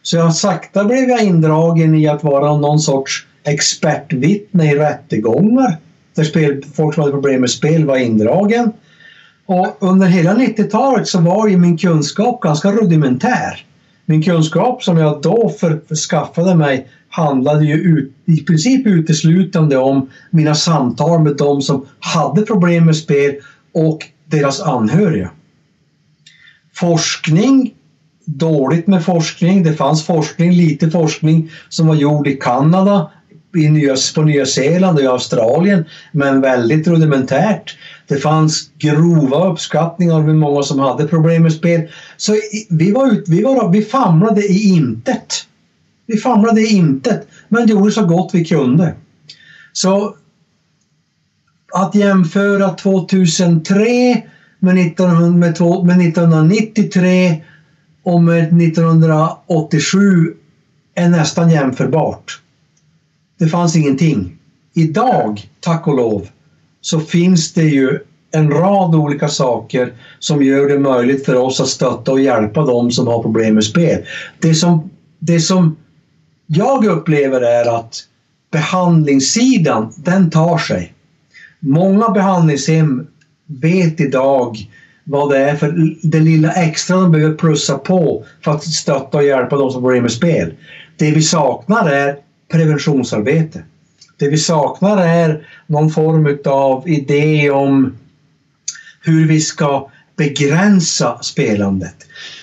Så jag sakta blev jag indragen i att vara någon sorts expertvittne i rättegångar där spel, folk som hade problem med spel var indragen. Och under hela 90-talet så var ju min kunskap ganska rudimentär. Min kunskap som jag då förskaffade mig handlade ju ut, i princip uteslutande om mina samtal med de som hade problem med spel och deras anhöriga. Forskning, dåligt med forskning. Det fanns forskning, lite forskning som var gjord i Kanada i Nya, på Nya Zeeland och i Australien, men väldigt rudimentärt. Det fanns grova uppskattningar av hur många som hade problem med spel. Så vi, var ut, vi, var, vi famlade i intet. Vi famlade i intet, men gjorde så gott vi kunde. Så att jämföra 2003 med, 1900, med, med 1993 och med 1987 är nästan jämförbart. Det fanns ingenting. Idag, tack och lov, så finns det ju en rad olika saker som gör det möjligt för oss att stötta och hjälpa dem som har problem med spel. Det som, det som jag upplever är att behandlingssidan, den tar sig. Många behandlingshem vet idag vad det är för det lilla extra de behöver plussa på för att stötta och hjälpa de som har problem med spel. Det vi saknar är preventionsarbete. Det vi saknar är någon form av idé om hur vi ska begränsa spelandet.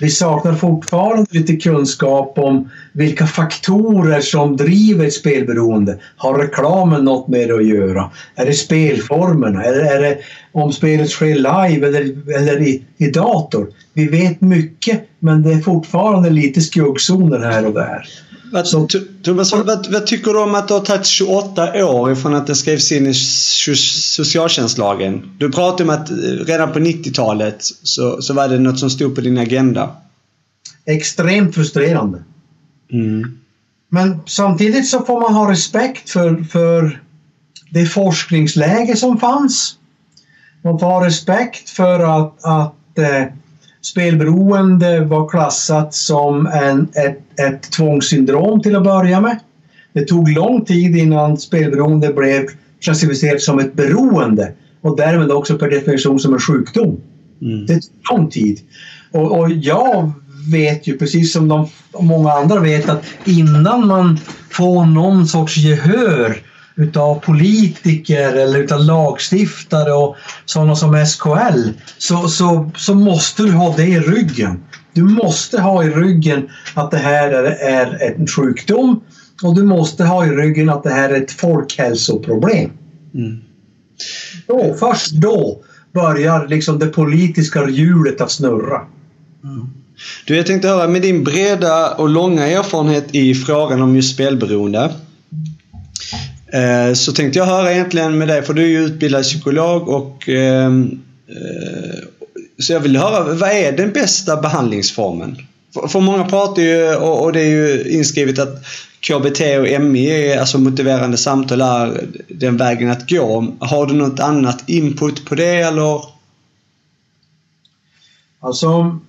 Vi saknar fortfarande lite kunskap om vilka faktorer som driver ett spelberoende. Har reklamen något med det att göra? Är det spelformerna? Eller är det om spelet sker live eller, eller i, i dator? Vi vet mycket men det är fortfarande lite skuggzoner här och där. Vad, vad, vad, tycker du om att det har tagit 28 år ifrån att det skrevs in i socialtjänstlagen? Du pratade om att eh, redan på 90-talet så, så var det något som stod på din agenda. Extremt frustrerande. Mm. Men samtidigt så får man ha respekt för, för det forskningsläge som fanns. Man får ha respekt för att, att eh, Spelberoende var klassat som en, ett, ett tvångssyndrom till att börja med. Det tog lång tid innan spelberoende blev klassificerat som ett beroende och därmed också per definition som en sjukdom. Mm. Det tog lång tid. Och, och jag vet ju precis som de, många andra vet att innan man får någon sorts gehör utav politiker eller utav lagstiftare och sådana som SKL så, så, så måste du ha det i ryggen. Du måste ha i ryggen att det här är, en sjukdom och du måste ha i ryggen att det här är ett folkhälsoproblem. Mm. Då, först då börjar liksom det politiska hjulet att snurra. Mm. Du, jag tänkte höra med din breda och långa erfarenhet i frågan om just spelberoende. Eh, så tänkte jag höra egentligen med dig, för du är ju utbildad psykolog och ehm, eh, så jag vill höra, vad är den bästa behandlingsformen? För många pratar ju, och det är ju inskrivet att KBT och MI alltså motiverande samtal är den vägen att gå. Har du något annat input på det eller? Alltså,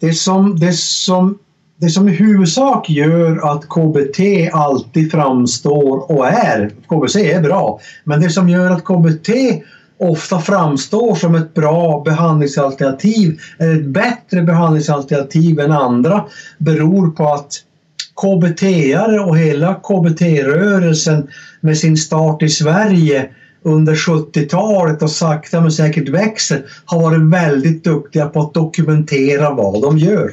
det som, det som, det som i huvudsak gör att KBT alltid framstår och är, KBC är bra, men det som gör att KBT ofta framstår som ett bra behandlingsalternativ, eller ett bättre behandlingsalternativ än andra, beror på att KBT-are och hela KBT-rörelsen med sin start i Sverige under 70-talet och sakta men säkert växer har varit väldigt duktiga på att dokumentera vad de gör.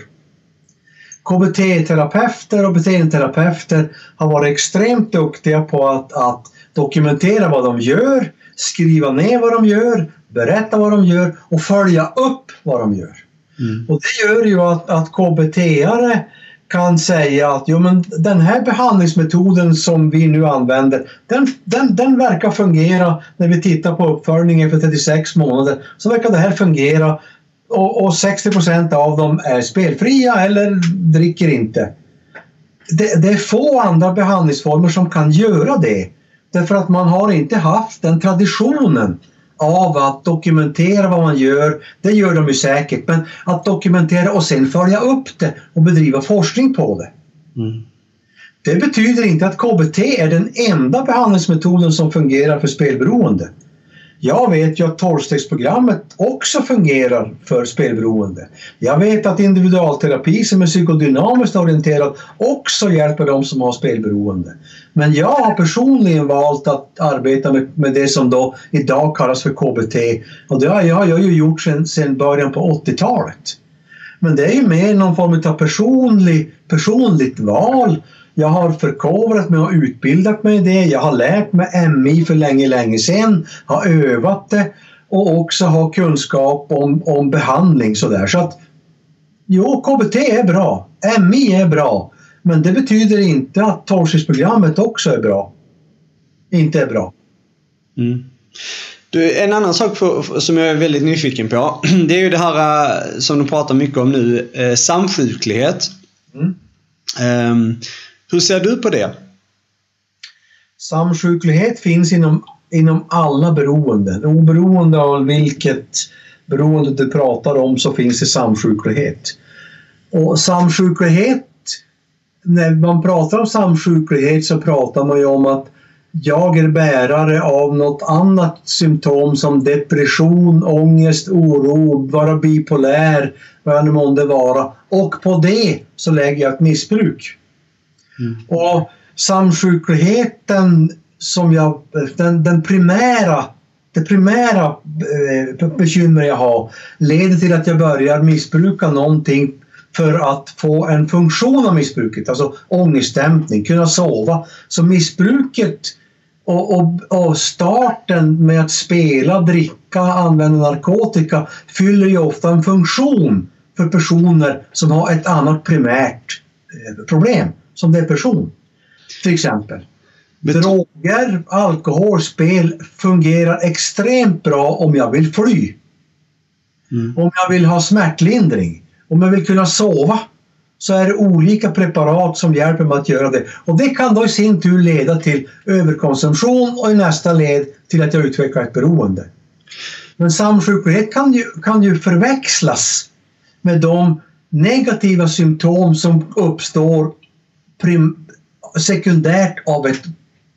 KBT-terapeuter och beteendeterapeuter har varit extremt duktiga på att, att dokumentera vad de gör, skriva ner vad de gör, berätta vad de gör och följa upp vad de gör. Mm. Och det gör ju att, att KBT-are kan säga att jo, men den här behandlingsmetoden som vi nu använder den, den, den verkar fungera när vi tittar på uppföljningen för 36 månader så verkar det här fungera och, och 60% av dem är spelfria eller dricker inte. Det, det, är få andra behandlingsformer som kan göra det därför att man har inte haft den traditionen av att dokumentera vad man gör, det gör de ju säkert, men att dokumentera och sen följa upp det och bedriva forskning på det. Mm. Det betyder inte att KBT är den enda behandlingsmetoden som fungerar för spelberoende. Jag vet ju att tolvstegsprogrammet också fungerar för spelberoende. Jag vet att individualterapi som är psykodynamiskt orienterad också hjälper de som har spelberoende. Men jag har personligen valt att arbeta med, med det som då idag kallas för KBT och det har jag, jag har ju gjort sedan början på 80-talet. Men det är ju mer någon form av personlig, personligt val jag har förkovrat mig och utbildat mig i det. Jag har lärt mig MI för länge, länge sedan. Har övat det och också har kunskap om, om behandling sådär. Så att jo, KBT är bra. MI är bra. Men det betyder inte att torrskitsprogrammet också är bra. Inte är bra. Mm. Du, en annan sak för, som jag är väldigt nyfiken på. Det är ju det här eh, som du pratar mycket om nu. Eh, samsjuklighet. Mm. Um, hur ser du på det? Samsjuklighet finns inom, inom alla beroenden. Oberoende av vilket beroende du pratar om så finns det samsjuklighet. Och samsjuklighet, när man pratar om samsjuklighet så pratar man ju om att jag är bärare av något annat symptom som depression, ångest, oro, vara bipolär, vad det månde vara. Och på det så lägger jag ett missbruk. Mm. Och samsjukligheten som jag, den, den primära det primära eh, bekymmer jag har leder till att jag börjar missbruka någonting för att få en funktion av missbruket, alltså ångestdämpning, kunna sova. Så missbruket och, och, och, starten med att spela, dricka, använda narkotika fyller ju ofta en funktion för personer som har ett annat primärt eh, problem som depression. Till exempel. Droger, alkohol, spel fungerar extremt bra om jag vill fly. Mm. Om jag vill ha smärtlindring, om jag vill kunna sova så är det olika preparat som hjälper mig att göra det. Och det kan då i sin tur leda till överkonsumtion och i nästa led till att jag utvecklar ett beroende. Men samsjuklighet kan ju, kan ju förväxlas med de negativa symptom som uppstår prim, sekundärt av ett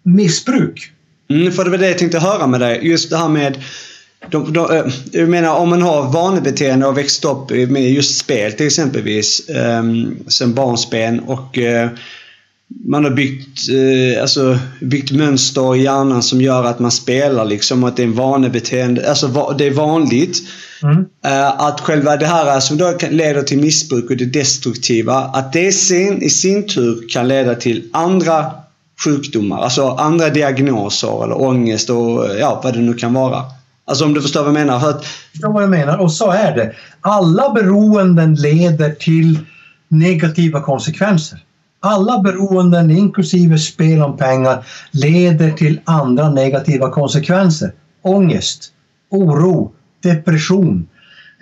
missbruk. Mm, för det var det jag tänkte höra med dig. Just det här med de, de, eh, jag menar om man har vanebeteende och växt upp med just spel till exempelvis ehm, um, sen barnsben och uh, man har byggt, eh, alltså, byggt mönster i hjärnan som gör att man spelar liksom. Att det är en vanebeteende. Alltså va, det är vanligt. Mm. Eh, att själva det här som då kan, leder till missbruk och det destruktiva. Att det sin, i sin tur kan leda till andra sjukdomar. Alltså andra diagnoser eller ångest och ja, vad det nu kan vara. Alltså om du förstår vad jag menar. För att, Jag förstår vad jag menar och så är det. Alla beroenden leder till negativa konsekvenser. Alla beroenden, inklusive spel om pengar, leder till andra negativa konsekvenser. Ångest, oro, depression,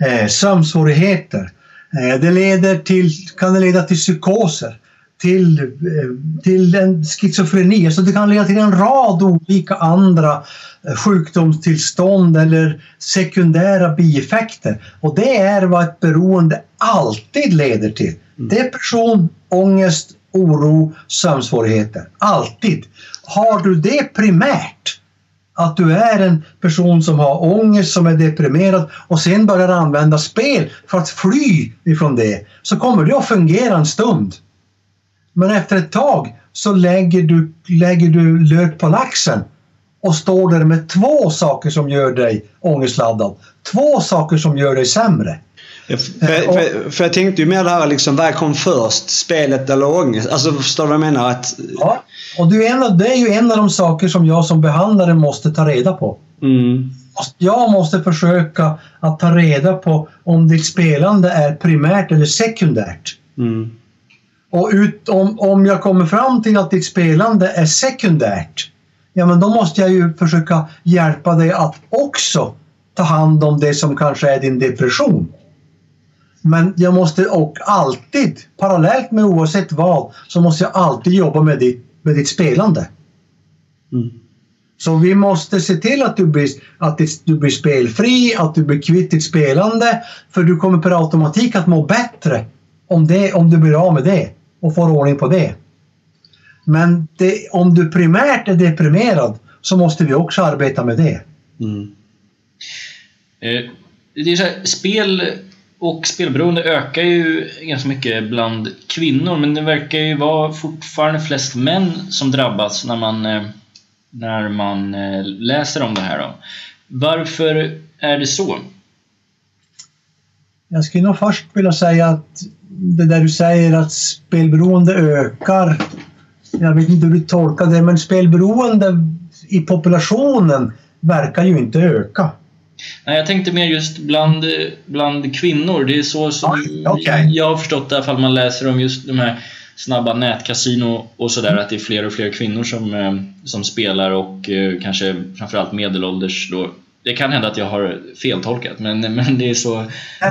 eh, sömnsvårigheter. Eh, det leder till, kan det leda till psykoser, till, eh, till en schizofreni. Alltså det kan leda till en rad olika andra eh, sjukdomstillstånd eller sekundära bieffekter. Och det är vad ett beroende alltid leder till. Depression, ångest, oro, sömnsvårigheter. Alltid. Har du det primärt, att du är en person som har ångest, som är deprimerad och sen börjar använda spel för att fly ifrån det, så kommer det att fungera en stund. Men efter ett tag så lägger du, lägger du lök på laxen och står där med två saker som gör dig ångestladdad. Två saker som gör dig sämre för, för, för jag tänkte ju mer det här liksom, vad kom först? Spelet eller ångest? Alltså förstår du vad jag menar? Att, Ja, och det är, en det är ju en av de saker som jag som behandlare måste ta reda på. mm, Jag måste försöka att ta reda på om ditt spelande är primärt eller sekundärt. mm, Och ut, om, om jag kommer fram till att ditt spelande är sekundärt, ja men då måste jag ju försöka hjälpa dig att också ta hand om det som kanske är din depression. Men jag måste och alltid, parallellt med oavsett vad, så måste jag alltid jobba med ditt, med ditt spelande. mm. Så vi måste se till att du blir, att du blir spelfri, att du blir kvitt ditt spelande. För du kommer per automatik att må bättre om, det, om du blir av med det och får ordning på det. Men det, om du primärt är deprimerad så måste vi också arbeta med det. Mm. Eh, Det är så här, spel och spelberoende ökar ju ganska mycket bland kvinnor men det verkar ju vara fortfarande flest män som drabbas när man, eh, när man eh, läser om det här. Då. Varför är det så? Jag skulle nog först vilja säga att det där du säger att spelberoende ökar. Jag vet inte hur du tolkar det, men spelberoende i populationen verkar ju inte öka. Nej, jag tänkte mer just bland, bland kvinnor. Det är så som okej. jag har förstått det i alla fall. Man läser om just de här snabba nätkasino och sådär. Att det är fler och fler kvinnor som, eh, som spelar och eh, kanske framförallt medelålders. Då. Det kan hända att jag har feltolkat men, men det är så.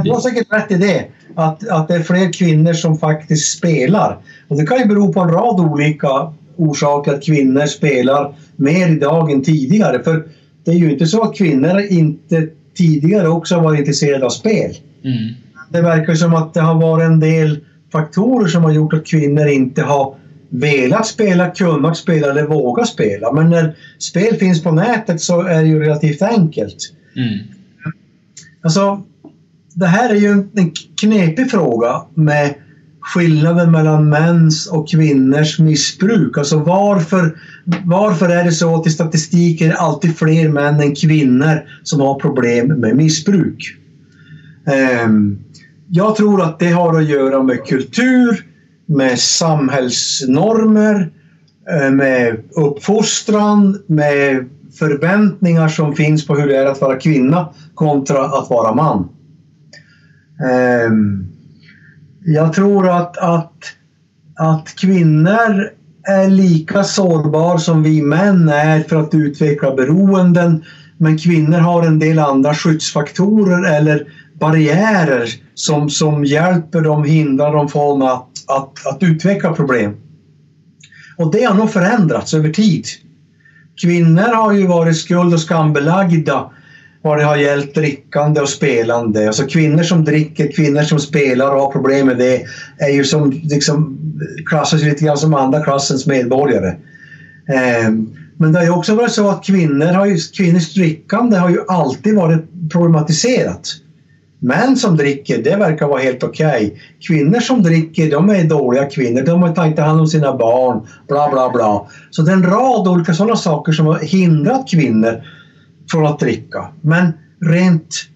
Du har säkert rätt i det. Att, att det är fler kvinnor som faktiskt spelar. Och det kan ju bero på en rad olika orsaker att kvinnor spelar mer idag än tidigare. För det är ju inte så att kvinnor inte tidigare också har varit intresserade av spel. Mm. Det verkar som att det har varit en del faktorer som har gjort att kvinnor inte har velat spela, kunnat spela eller vågat spela. Men när spel finns på nätet så är det ju relativt enkelt. Mm. Alltså, det här är ju en en knepig fråga med skillnaden mellan mäns och kvinnors missbruk. Alltså varför, varför är det så att i statistiken är det alltid fler män än kvinnor som har problem med missbruk? Ehm, jag tror att det har att göra med kultur, med samhällsnormer, eh, med uppfostran, med förväntningar som finns på hur det är att vara kvinna kontra att vara man. Um, jag tror att, att, att kvinnor är lika sårbar som vi män är för att utveckla beroenden. Men kvinnor har en del andra skyddsfaktorer eller barriärer som, som hjälper dem, hindrar dem från att, att, att utveckla problem. Och det har nog förändrats över tid. Kvinnor har ju varit skuld och skambelagda vad det har gällt drickande och spelande. Alltså kvinnor som dricker, kvinnor som spelar och har problem med det är ju som liksom klassas lite grann som andra klassens medborgare. Ehm, men det har ju också varit så att kvinnor har ju, kvinnors drickande har ju alltid varit problematiserat. Män som dricker, det verkar vara helt okej. Okay. Kvinnor som dricker, de är dåliga kvinnor. De har inte hand om sina barn, bla bla bla. Så det är en rad olika sådana saker som har hindrat kvinnor från att dricka. Men rent,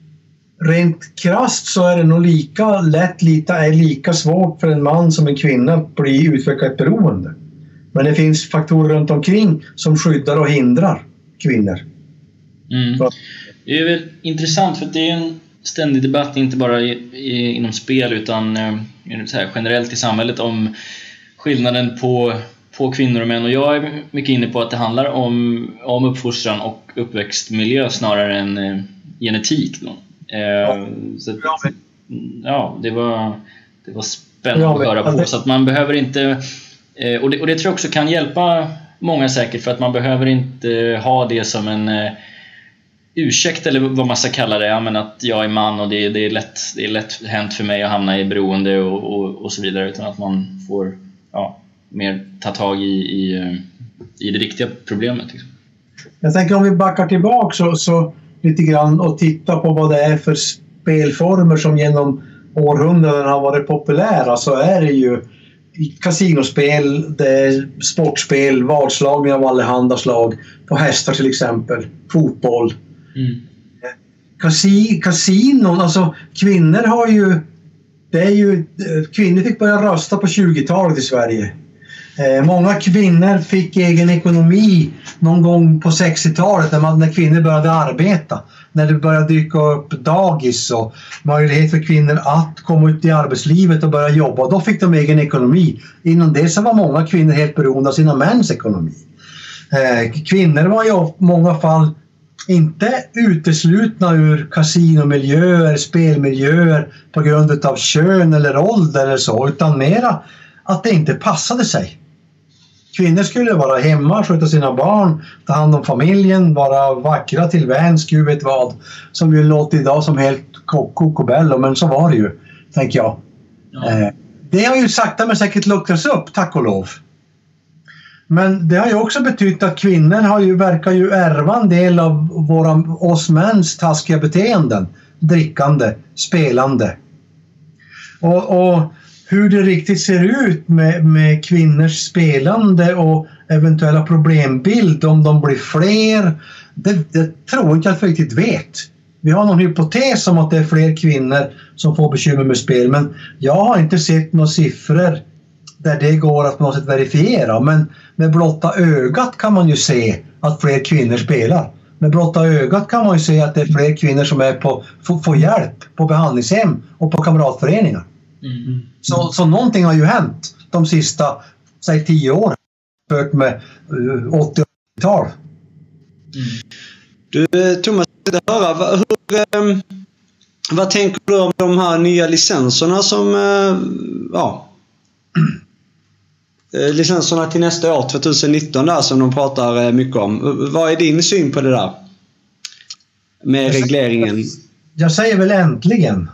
rent krasst så är det nog lika lätt, lite, är lika svårt för en man som en kvinna att bli utveckla ett beroende. Men det finns faktorer runt omkring som skyddar och hindrar kvinnor. Mm. Det är väl intressant för det är en ständig debatt, inte bara i, i, inom spel utan eh, generellt i samhället om skillnaden på, på kvinnor och män. Och jag är mycket inne på att det handlar om, om uppfostran och uppväxtmiljö snarare än eh, genetik. Då. Eh, ja. Så att, ja, det var, det var spännande ja, att höra på. Så att man behöver inte... Eh, och, det, och det tror jag också kan hjälpa många säkert för att man behöver inte ha det som en eh, ursäkt eller vad man ska kalla det, ja, men att jag är man och det, det, är lätt, det är lätt hänt för mig att hamna i beroende och, och, och så vidare utan att man får ja, mer ta tag i, i, i det riktiga problemet. Liksom. Jag tänker om vi backar tillbaka så, så lite grann och tittar på vad det är för spelformer som genom århundraden har varit populära så är det ju kasinospel, det är sportspel, vadslagning av allehanda slag, på hästar till exempel, fotboll, Mm. Kasi, kasinon, alltså kvinnor har ju... Det är ju kvinnor fick börja rösta på 20-talet i Sverige. Eh, många kvinnor fick egen ekonomi någon gång på 60-talet när, när kvinnor började arbeta. När det började dyka upp dagis och möjlighet för kvinnor att komma ut i arbetslivet och börja jobba. Då fick de egen ekonomi. Innan det så var många kvinnor helt beroende av sina mäns ekonomi. Eh, kvinnor var i många fall inte uteslutna ur kasinomiljöer, spelmiljöer på grund av kön eller ålder eller så, utan mera att det inte passade sig. Kvinnor skulle vara hemma, sköta sina barn, ta hand om familjen, vara vackra till väns, gud vet vad. Som ju låter idag som helt kokobello, men så var det ju, tänker jag. Ja. Eh, det har ju sakta men säkert luckrats upp, tack och lov. Men det har ju också betytt att kvinnor har ju, verkar ju ärva en del av våra, oss mäns taskiga beteenden. Drickande, spelande. Och, och hur det riktigt ser ut med, med kvinnors spelande och eventuella problembild, om de blir fler, det, det tror jag inte att vi riktigt vet. Vi har någon hypotes om att det är fler kvinnor som får bekymmer med spel, men jag har inte sett några siffror där det går att på något sätt verifiera. Men med blotta ögat kan man ju se att fler kvinnor spelar. Med blotta ögat kan man ju se att det är fler kvinnor som är på, får, får hjälp på behandlingshem och på kamratföreningar. Mm. Så, så någonting har ju hänt de sista, säg tio åren jämfört med 80-tal. Mm. Du Thomas, jag höra, hur, um, vad tänker du om de här nya licenserna som uh, ja, Eh, licenserna till nästa år, 2019 där som de pratar eh, mycket om. Vad är din syn på det där? Med regleringen? Jag säger väl äntligen.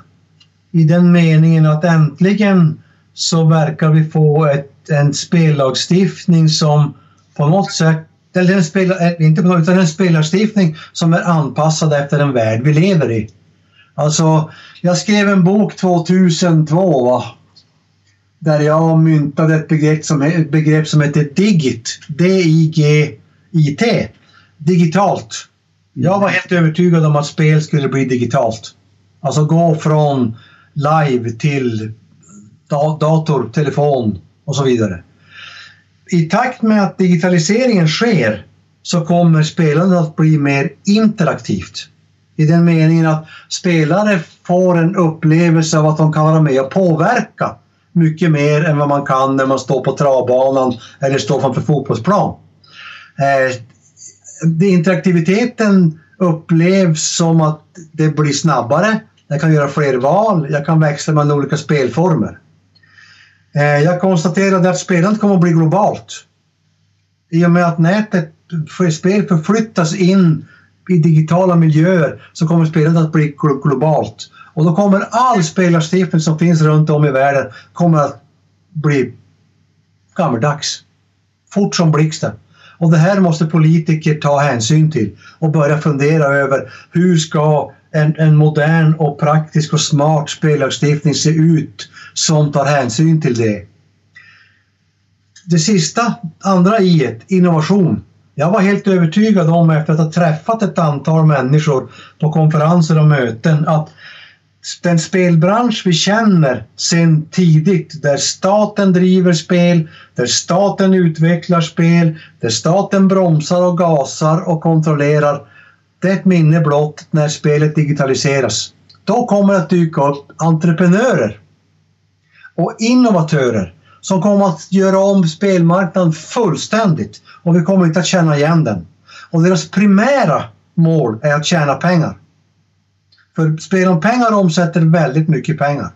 I den meningen att äntligen så verkar vi få ett, en spellagstiftning som på något sätt eller en spel, eh, inte på något, utan en spellagstiftning som är anpassad efter den värld vi lever i. Alltså, jag skrev en bok 2002 va? där jag myntade ett begrepp som, ett begrepp som heter digit. D-I-G-I-T. Digitalt. Jag var helt övertygad om att spel skulle bli digitalt. Alltså gå från live till dator, telefon och så vidare. I takt med att digitaliseringen sker så kommer spelandet att bli mer interaktivt. I den meningen att spelare får en upplevelse av att de kan vara med och påverka mycket mer än vad man kan när man står på travbanan eller står framför fotbollsplan. Eh, interaktiviteten upplevs som att det blir snabbare. Jag kan göra fler val, jag kan växla mellan olika spelformer. Eh, jag konstaterade att spelandet kommer att bli globalt. I och med att nätet för spel förflyttas in i digitala miljöer så kommer spelandet att bli globalt. Och då kommer all spelarstiftning som finns runt om i världen kommer att bli gammaldags. Fort som blixten. Och det här måste politiker ta hänsyn till och börja fundera över hur ska en, en modern och praktisk och smart spellagstiftning se ut som tar hänsyn till det? Det sista, andra i innovation. Jag var helt övertygad om efter att ha träffat ett antal människor på konferenser och möten att den spelbransch vi känner sedan tidigt där staten driver spel, där staten utvecklar spel, där staten bromsar och gasar och kontrollerar. Det är ett minne blott när spelet digitaliseras. Då kommer det att dyka upp entreprenörer och innovatörer som kommer att göra om spelmarknaden fullständigt och vi kommer inte att känna igen den. Och deras primära mål är att tjäna pengar. För spel om pengar omsätter väldigt mycket pengar.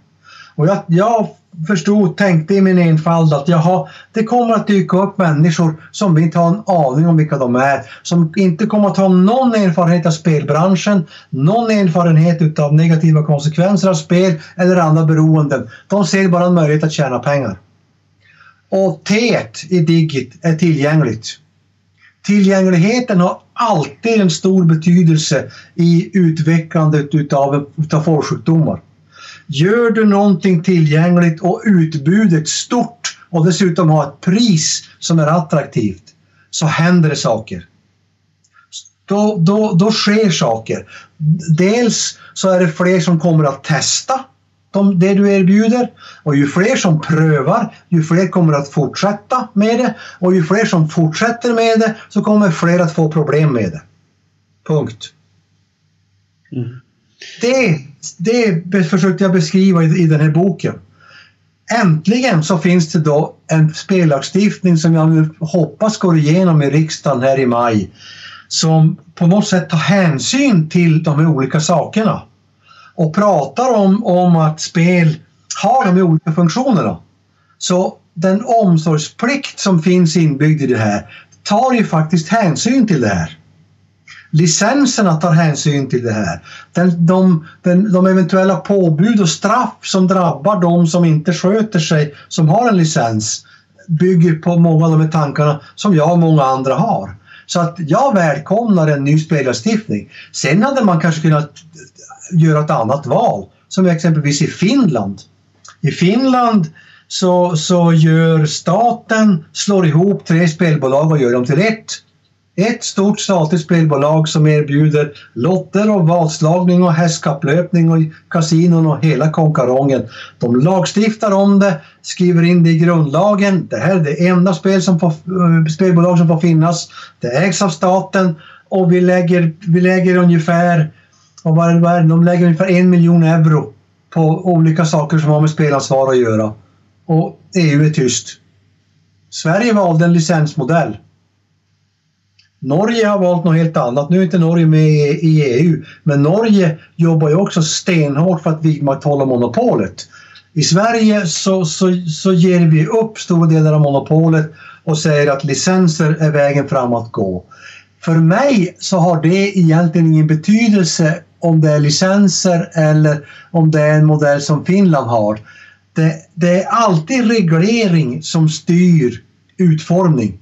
Och jag, jag förstod, tänkte i min enfald att jaha, det kommer att dyka upp människor som vi inte har en aning om vilka de är. Som inte kommer att ha någon erfarenhet av spelbranschen, någon erfarenhet av negativa konsekvenser av spel eller andra beroenden. De ser bara en möjlighet att tjäna pengar. Och T i Digit är tillgängligt. Tillgängligheten har alltid en stor betydelse i utvecklandet utav, utav folksjukdomar. Gör du någonting tillgängligt och utbudet stort och dessutom har ett pris som är attraktivt så händer det saker. Då, då, då sker saker. Dels så är det fler som kommer att testa de, det du erbjuder. Och ju fler som prövar, ju fler kommer att fortsätta med det. Och ju fler som fortsätter med det så kommer fler att få problem med det. Punkt. Mm. Det, det försökte jag beskriva i, i den här boken. Äntligen så finns det då en spellagstiftning som jag nu hoppas går igenom i riksdagen här i maj. Som på något sätt tar hänsyn till de här olika sakerna och pratar om, om att spel har de olika funktionerna. Så den omsorgsplikt som finns inbyggd i det här tar ju faktiskt hänsyn till det här. Licenserna tar hänsyn till det här. Den, de, den, de eventuella påbud och straff som drabbar de som inte sköter sig, som har en licens, bygger på många av de här tankarna som jag och många andra har. Så att jag välkomnar en ny spellagstiftning. Sen hade man kanske kunnat göra ett annat val. Som exempelvis i Finland. I Finland så, så gör staten, slår ihop tre spelbolag och gör dem till ett. Ett stort statligt spelbolag som erbjuder lotter och vadslagning och hästkapplöpning och kasinon och hela konkarongen. De lagstiftar om det, skriver in det i grundlagen. Det här är det enda spel som får, eh, spelbolag som får finnas. Det ägs av staten och vi lägger, vi lägger ungefär och vad är det, de lägger ungefär en miljon euro på olika saker som har med spelansvar att göra. Och EU är tyst. Sverige valde en licensmodell. Norge har valt något helt annat. Nu är inte Norge med i EU, men Norge jobbar ju också stenhårt för att vidmakthålla monopolet. I Sverige så, så, så ger vi upp stora delar av monopolet och säger att licenser är vägen fram att gå. För mig så har det egentligen ingen betydelse om det är licenser eller om det är en modell som Finland har. Det, det är alltid reglering som styr utformning.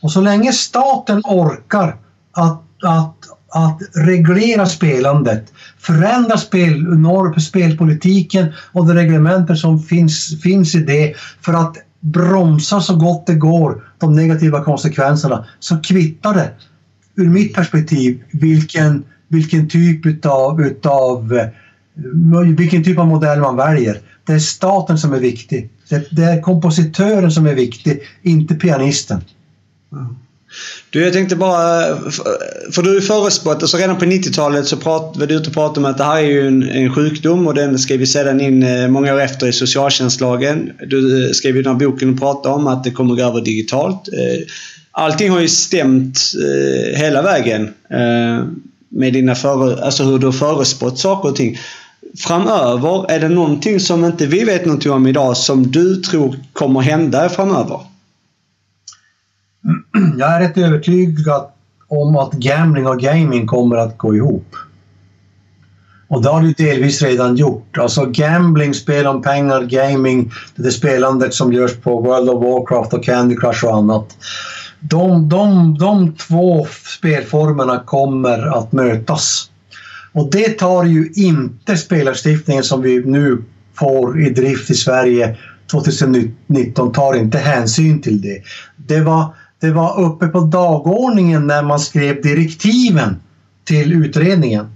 Och så länge staten orkar att, att, att reglera spelandet, förändra spel, spelpolitiken och de reglementer som finns, finns i det för att bromsa så gott det går de negativa konsekvenserna så kvittar det ur mitt perspektiv vilken vilken typ utav, utav eh, vilken typ av modell man väljer. Det är staten som är viktig. Det, det är kompositören som är viktig, inte pianisten. Du, jag tänkte bara, för du förespråkade, så alltså redan på 90-talet så prat, var du ute och pratade om att det här är ju en, en sjukdom och den skrev vi sedan in eh, många år efter i socialtjänstlagen. Du eh, skrev ju den här boken och pratade om att det kommer gå över digitalt. Eh, allting har ju stämt hela vägen med dina före, alltså hur du har förutspått saker och ting. Framöver, är det någonting som inte vi vet någonting om idag som du tror kommer hända framöver? Mm. Jag är rätt övertygad om att gambling och gaming kommer att gå ihop. Och det har det delvis redan gjort. Alltså gambling, spel om pengar, gaming, det är spelandet som görs på World of Warcraft och Candy Crush och annat de, de, de två spelformerna kommer att mötas. Och det tar ju inte spelarstiftningen som vi nu får i drift i Sverige 2019 tar inte hänsyn till det. Det var, det var uppe på dagordningen när man skrev direktiven till utredningen.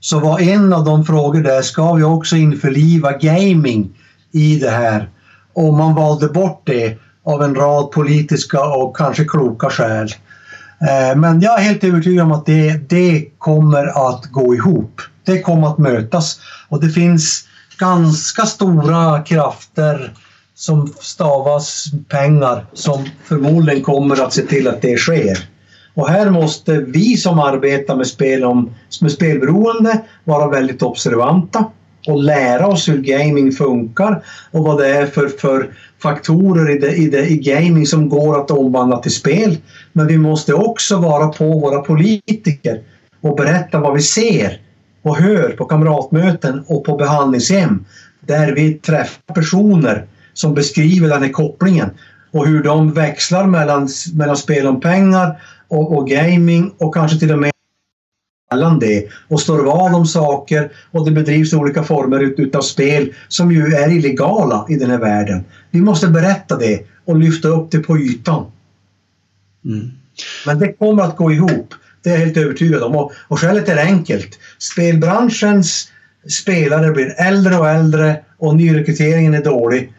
Så var en av de frågor där, ska vi också införliva gaming i det här? Och man valde bort det av en rad politiska och kanske kloka skäl. Eh, men jag är helt övertygad om att det, det kommer att gå ihop. Det kommer att mötas och det finns ganska stora krafter som stavas pengar som förmodligen kommer att se till att det sker. Och här måste vi som arbetar med, spel om, med spelberoende vara väldigt observanta och lära oss hur gaming funkar och vad det är för, för faktorer i, det, i, det, i gaming som går att omvandla till spel. Men vi måste också vara på våra politiker och berätta vad vi ser och hör på kamratmöten och på behandlingshem där vi träffar personer som beskriver den här kopplingen och hur de växlar mellan, mellan spel om pengar och, och gaming och kanske till och med mellan det och står val om saker och det bedrivs olika former utav spel som ju är illegala i den här världen. Vi måste berätta det och lyfta upp det på ytan. Mm. Men det kommer att gå ihop. Det är jag helt övertygad om. Och, och skälet är enkelt. Spelbranschens spelare blir äldre och äldre och nyrekryteringen är dålig.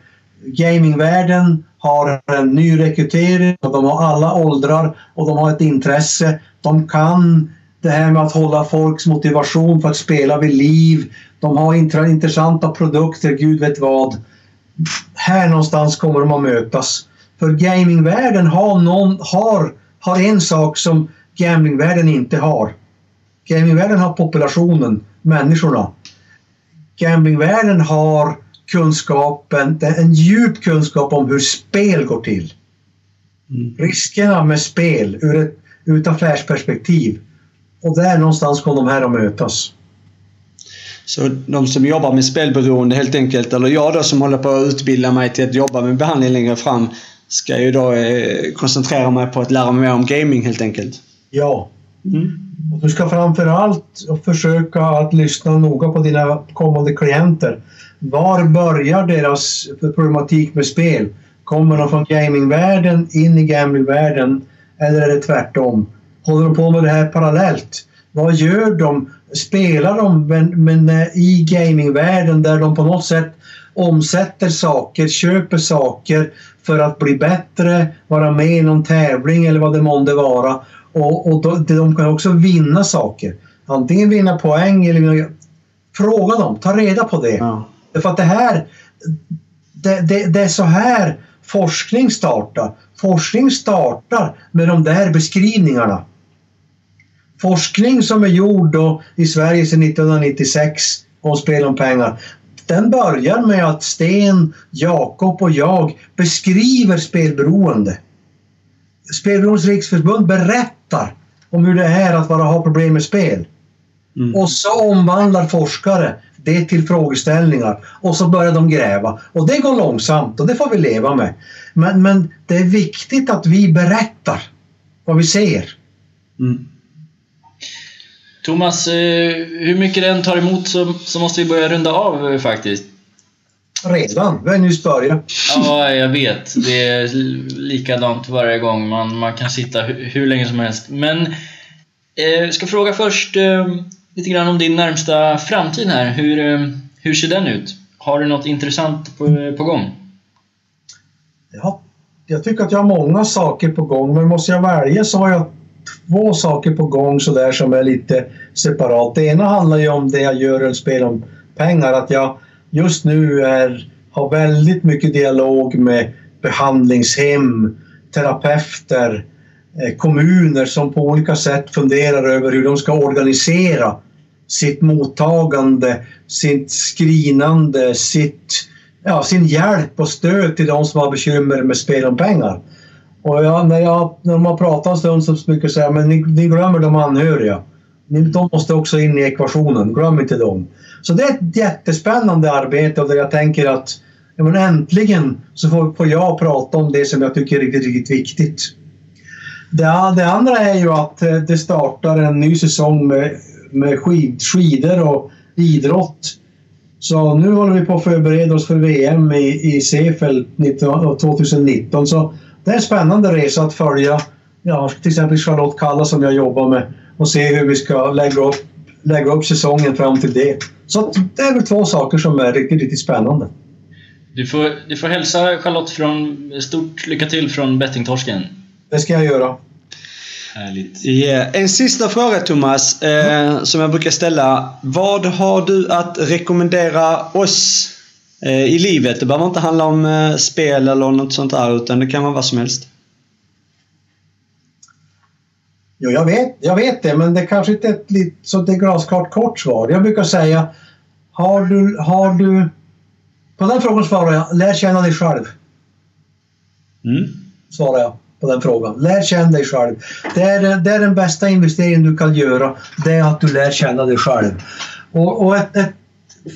Gamingvärlden har en ny rekrytering och de har alla åldrar och de har ett intresse. De kan det här med att hålla folks motivation för att spela vid liv. De har intressanta produkter, gud vet vad. Här någonstans kommer de att mötas. För gamingvärlden har, någon, har, har en sak som gamblingvärlden inte har. Gamingvärlden har populationen, människorna. Gamblingvärlden har kunskapen, en djup kunskap om hur spel går till. Mm. Riskerna med spel ur ett, ur ett affärsperspektiv. Och där någonstans kommer de här att mötas. Så de som jobbar med spelberoende helt enkelt, eller jag då som håller på att utbilda mig till att jobba med behandling längre fram, ska ju då eh, koncentrera mig på att lära mig mer om gaming helt enkelt. Ja. Mm. Och du ska framförallt försöka att lyssna noga på dina kommande klienter. Var börjar deras problematik med spel? Kommer de från gamingvärlden in i gamblingvärlden eller är det tvärtom? Håller de på med det här parallellt? Vad gör de? Spelar de men, men i gamingvärlden där de på något sätt omsätter saker, köper saker för att bli bättre, vara med i någon tävling eller vad det månde vara. Och, och då, de kan också vinna saker. Antingen vinna poäng eller Fråga dem, ta reda på det. Ja. För att det här, det, det, det, är så här forskning startar. Forskning startar med de där beskrivningarna. Forskning som är gjord då i Sverige sedan 1996 om spel om pengar. Den börjar med att Sten, Jakob och jag beskriver spelberoende. Spelberoendes riksförbund berättar om hur det är att bara ha problem med spel. Mm. Och så omvandlar forskare det till frågeställningar och så börjar de gräva. Och det går långsamt och det får vi leva med. Men, men det är viktigt att vi berättar vad vi ser. Mm. Thomas, eh, hur mycket den tar emot så, så måste vi börja runda av eh, faktiskt. Redan? Vi har nyss börjat. Ja, jag vet. Det är likadant varje gång. Man, man kan sitta hur, hur länge som helst. Men eh, jag ska fråga först eh, lite grann om din närmsta framtid här. Hur, eh, hur ser den ut? Har du något intressant på, eh, på gång? Ja, jag tycker att jag har många saker på gång, men måste jag välja så har jag två saker på gång sådär som är lite separat. Det ena handlar ju om det jag gör i spel om pengar, att jag just nu är, har väldigt mycket dialog med behandlingshem, terapeuter, eh, Eh, kommuner som på olika sätt funderar över hur de ska organisera sitt mottagande, sitt skrinande, sitt, ja, sin hjälp och stöd till de som har bekymmer med spel om pengar. Och jag, när, jag, när de har pratat en stund så brukar jag säga men ni, ni glömmer de anhöriga. De måste också in i ekvationen, glöm inte dem. Så det är ett jättespännande arbete och där jag tänker att ja, men äntligen så får, får jag prata om det som jag tycker är riktigt, riktigt viktigt. Det, det andra är ju att eh, det startar en ny säsong med med skid, skidor och idrott. Så nu håller vi på att förbereda oss för VM i, i Seefeld 2019. Eh, Så det är en spännande resa att följa ja, till exempel Charlotte Kalla som jag jobbar med och se hur vi ska lägga upp, lägga upp säsongen fram till det. Så det är väl två saker som är riktigt, riktigt spännande. Du får, du får hälsa Charlotte från stort lycka till från bettingtorsken. Det ska jag göra. Härligt. Yeah. En sista fråga Thomas, eh, som jag brukar ställa. Vad har du att rekommendera oss eh, i livet? Det behöver inte handla om eh, spel eller något sånt där, utan det kan vara vad som helst. Jo, jag vet, jag vet det, men det kanske inte är ett lit, så det är glasklart kort svar. Jag brukar säga, har du, har du... På den frågan svarar jag, lär känna dig själv. Mm. Svarar jag på den frågan. Lär känna dig själv. Det är, det är den bästa investeringen du kan göra. Det är att du lär känna dig själv. Och, och ett, ett,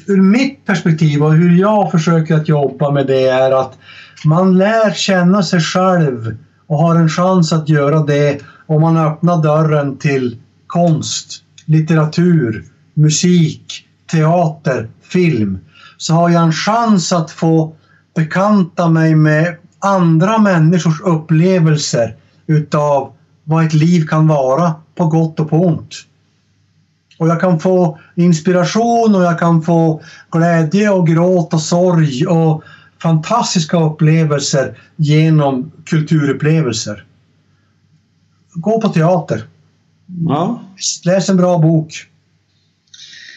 ur mitt perspektiv och hur jag försöker att jobba med det är att man lär känna sig själv och har en chans att göra det om man öppnar dörren till konst, litteratur, musik, teater, film så har jag en chans att få bekanta mig med andra människors upplevelser utav vad ett liv kan vara på gott och på ont. Och jag kan få inspiration och jag kan få glädje och gråt och sorg och fantastiska upplevelser genom kulturupplevelser. Gå på teater. Ja. Läs en bra bok.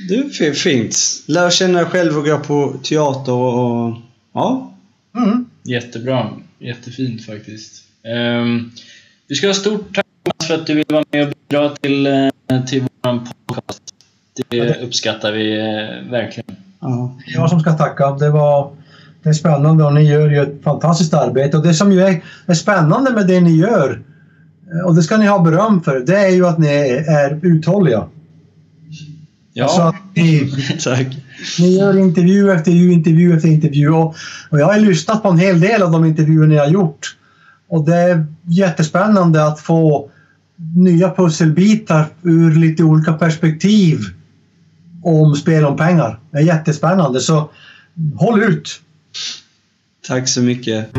Det är fint. Lär känna dig själv och gå på teater och... Ja. Mm. Jättebra. Jättefint faktiskt. Um, vi ska ha stort tack för att du vill vara med och bidra till, uh, till vår podcast. Det uppskattar vi uh, verkligen. Ja. Jag som ska tacka. Det var det är spännande och ni gör ju ett fantastiskt arbete. Och det som ju är, är spännande med det ni gör, eh, och det ska ni ha beröm för, det är ju att ni är uthålliga. Ja. Ni, Tack ni gör intervju efter intervju efter intervju. Och, och jag har lyssnat på en hel del av de intervjuer ni har gjort. Och det är jättespännande att få nya pusselbitar ur lite olika perspektiv om spel om pengar. Det är jättespännande, så håll ut! Tack så mycket.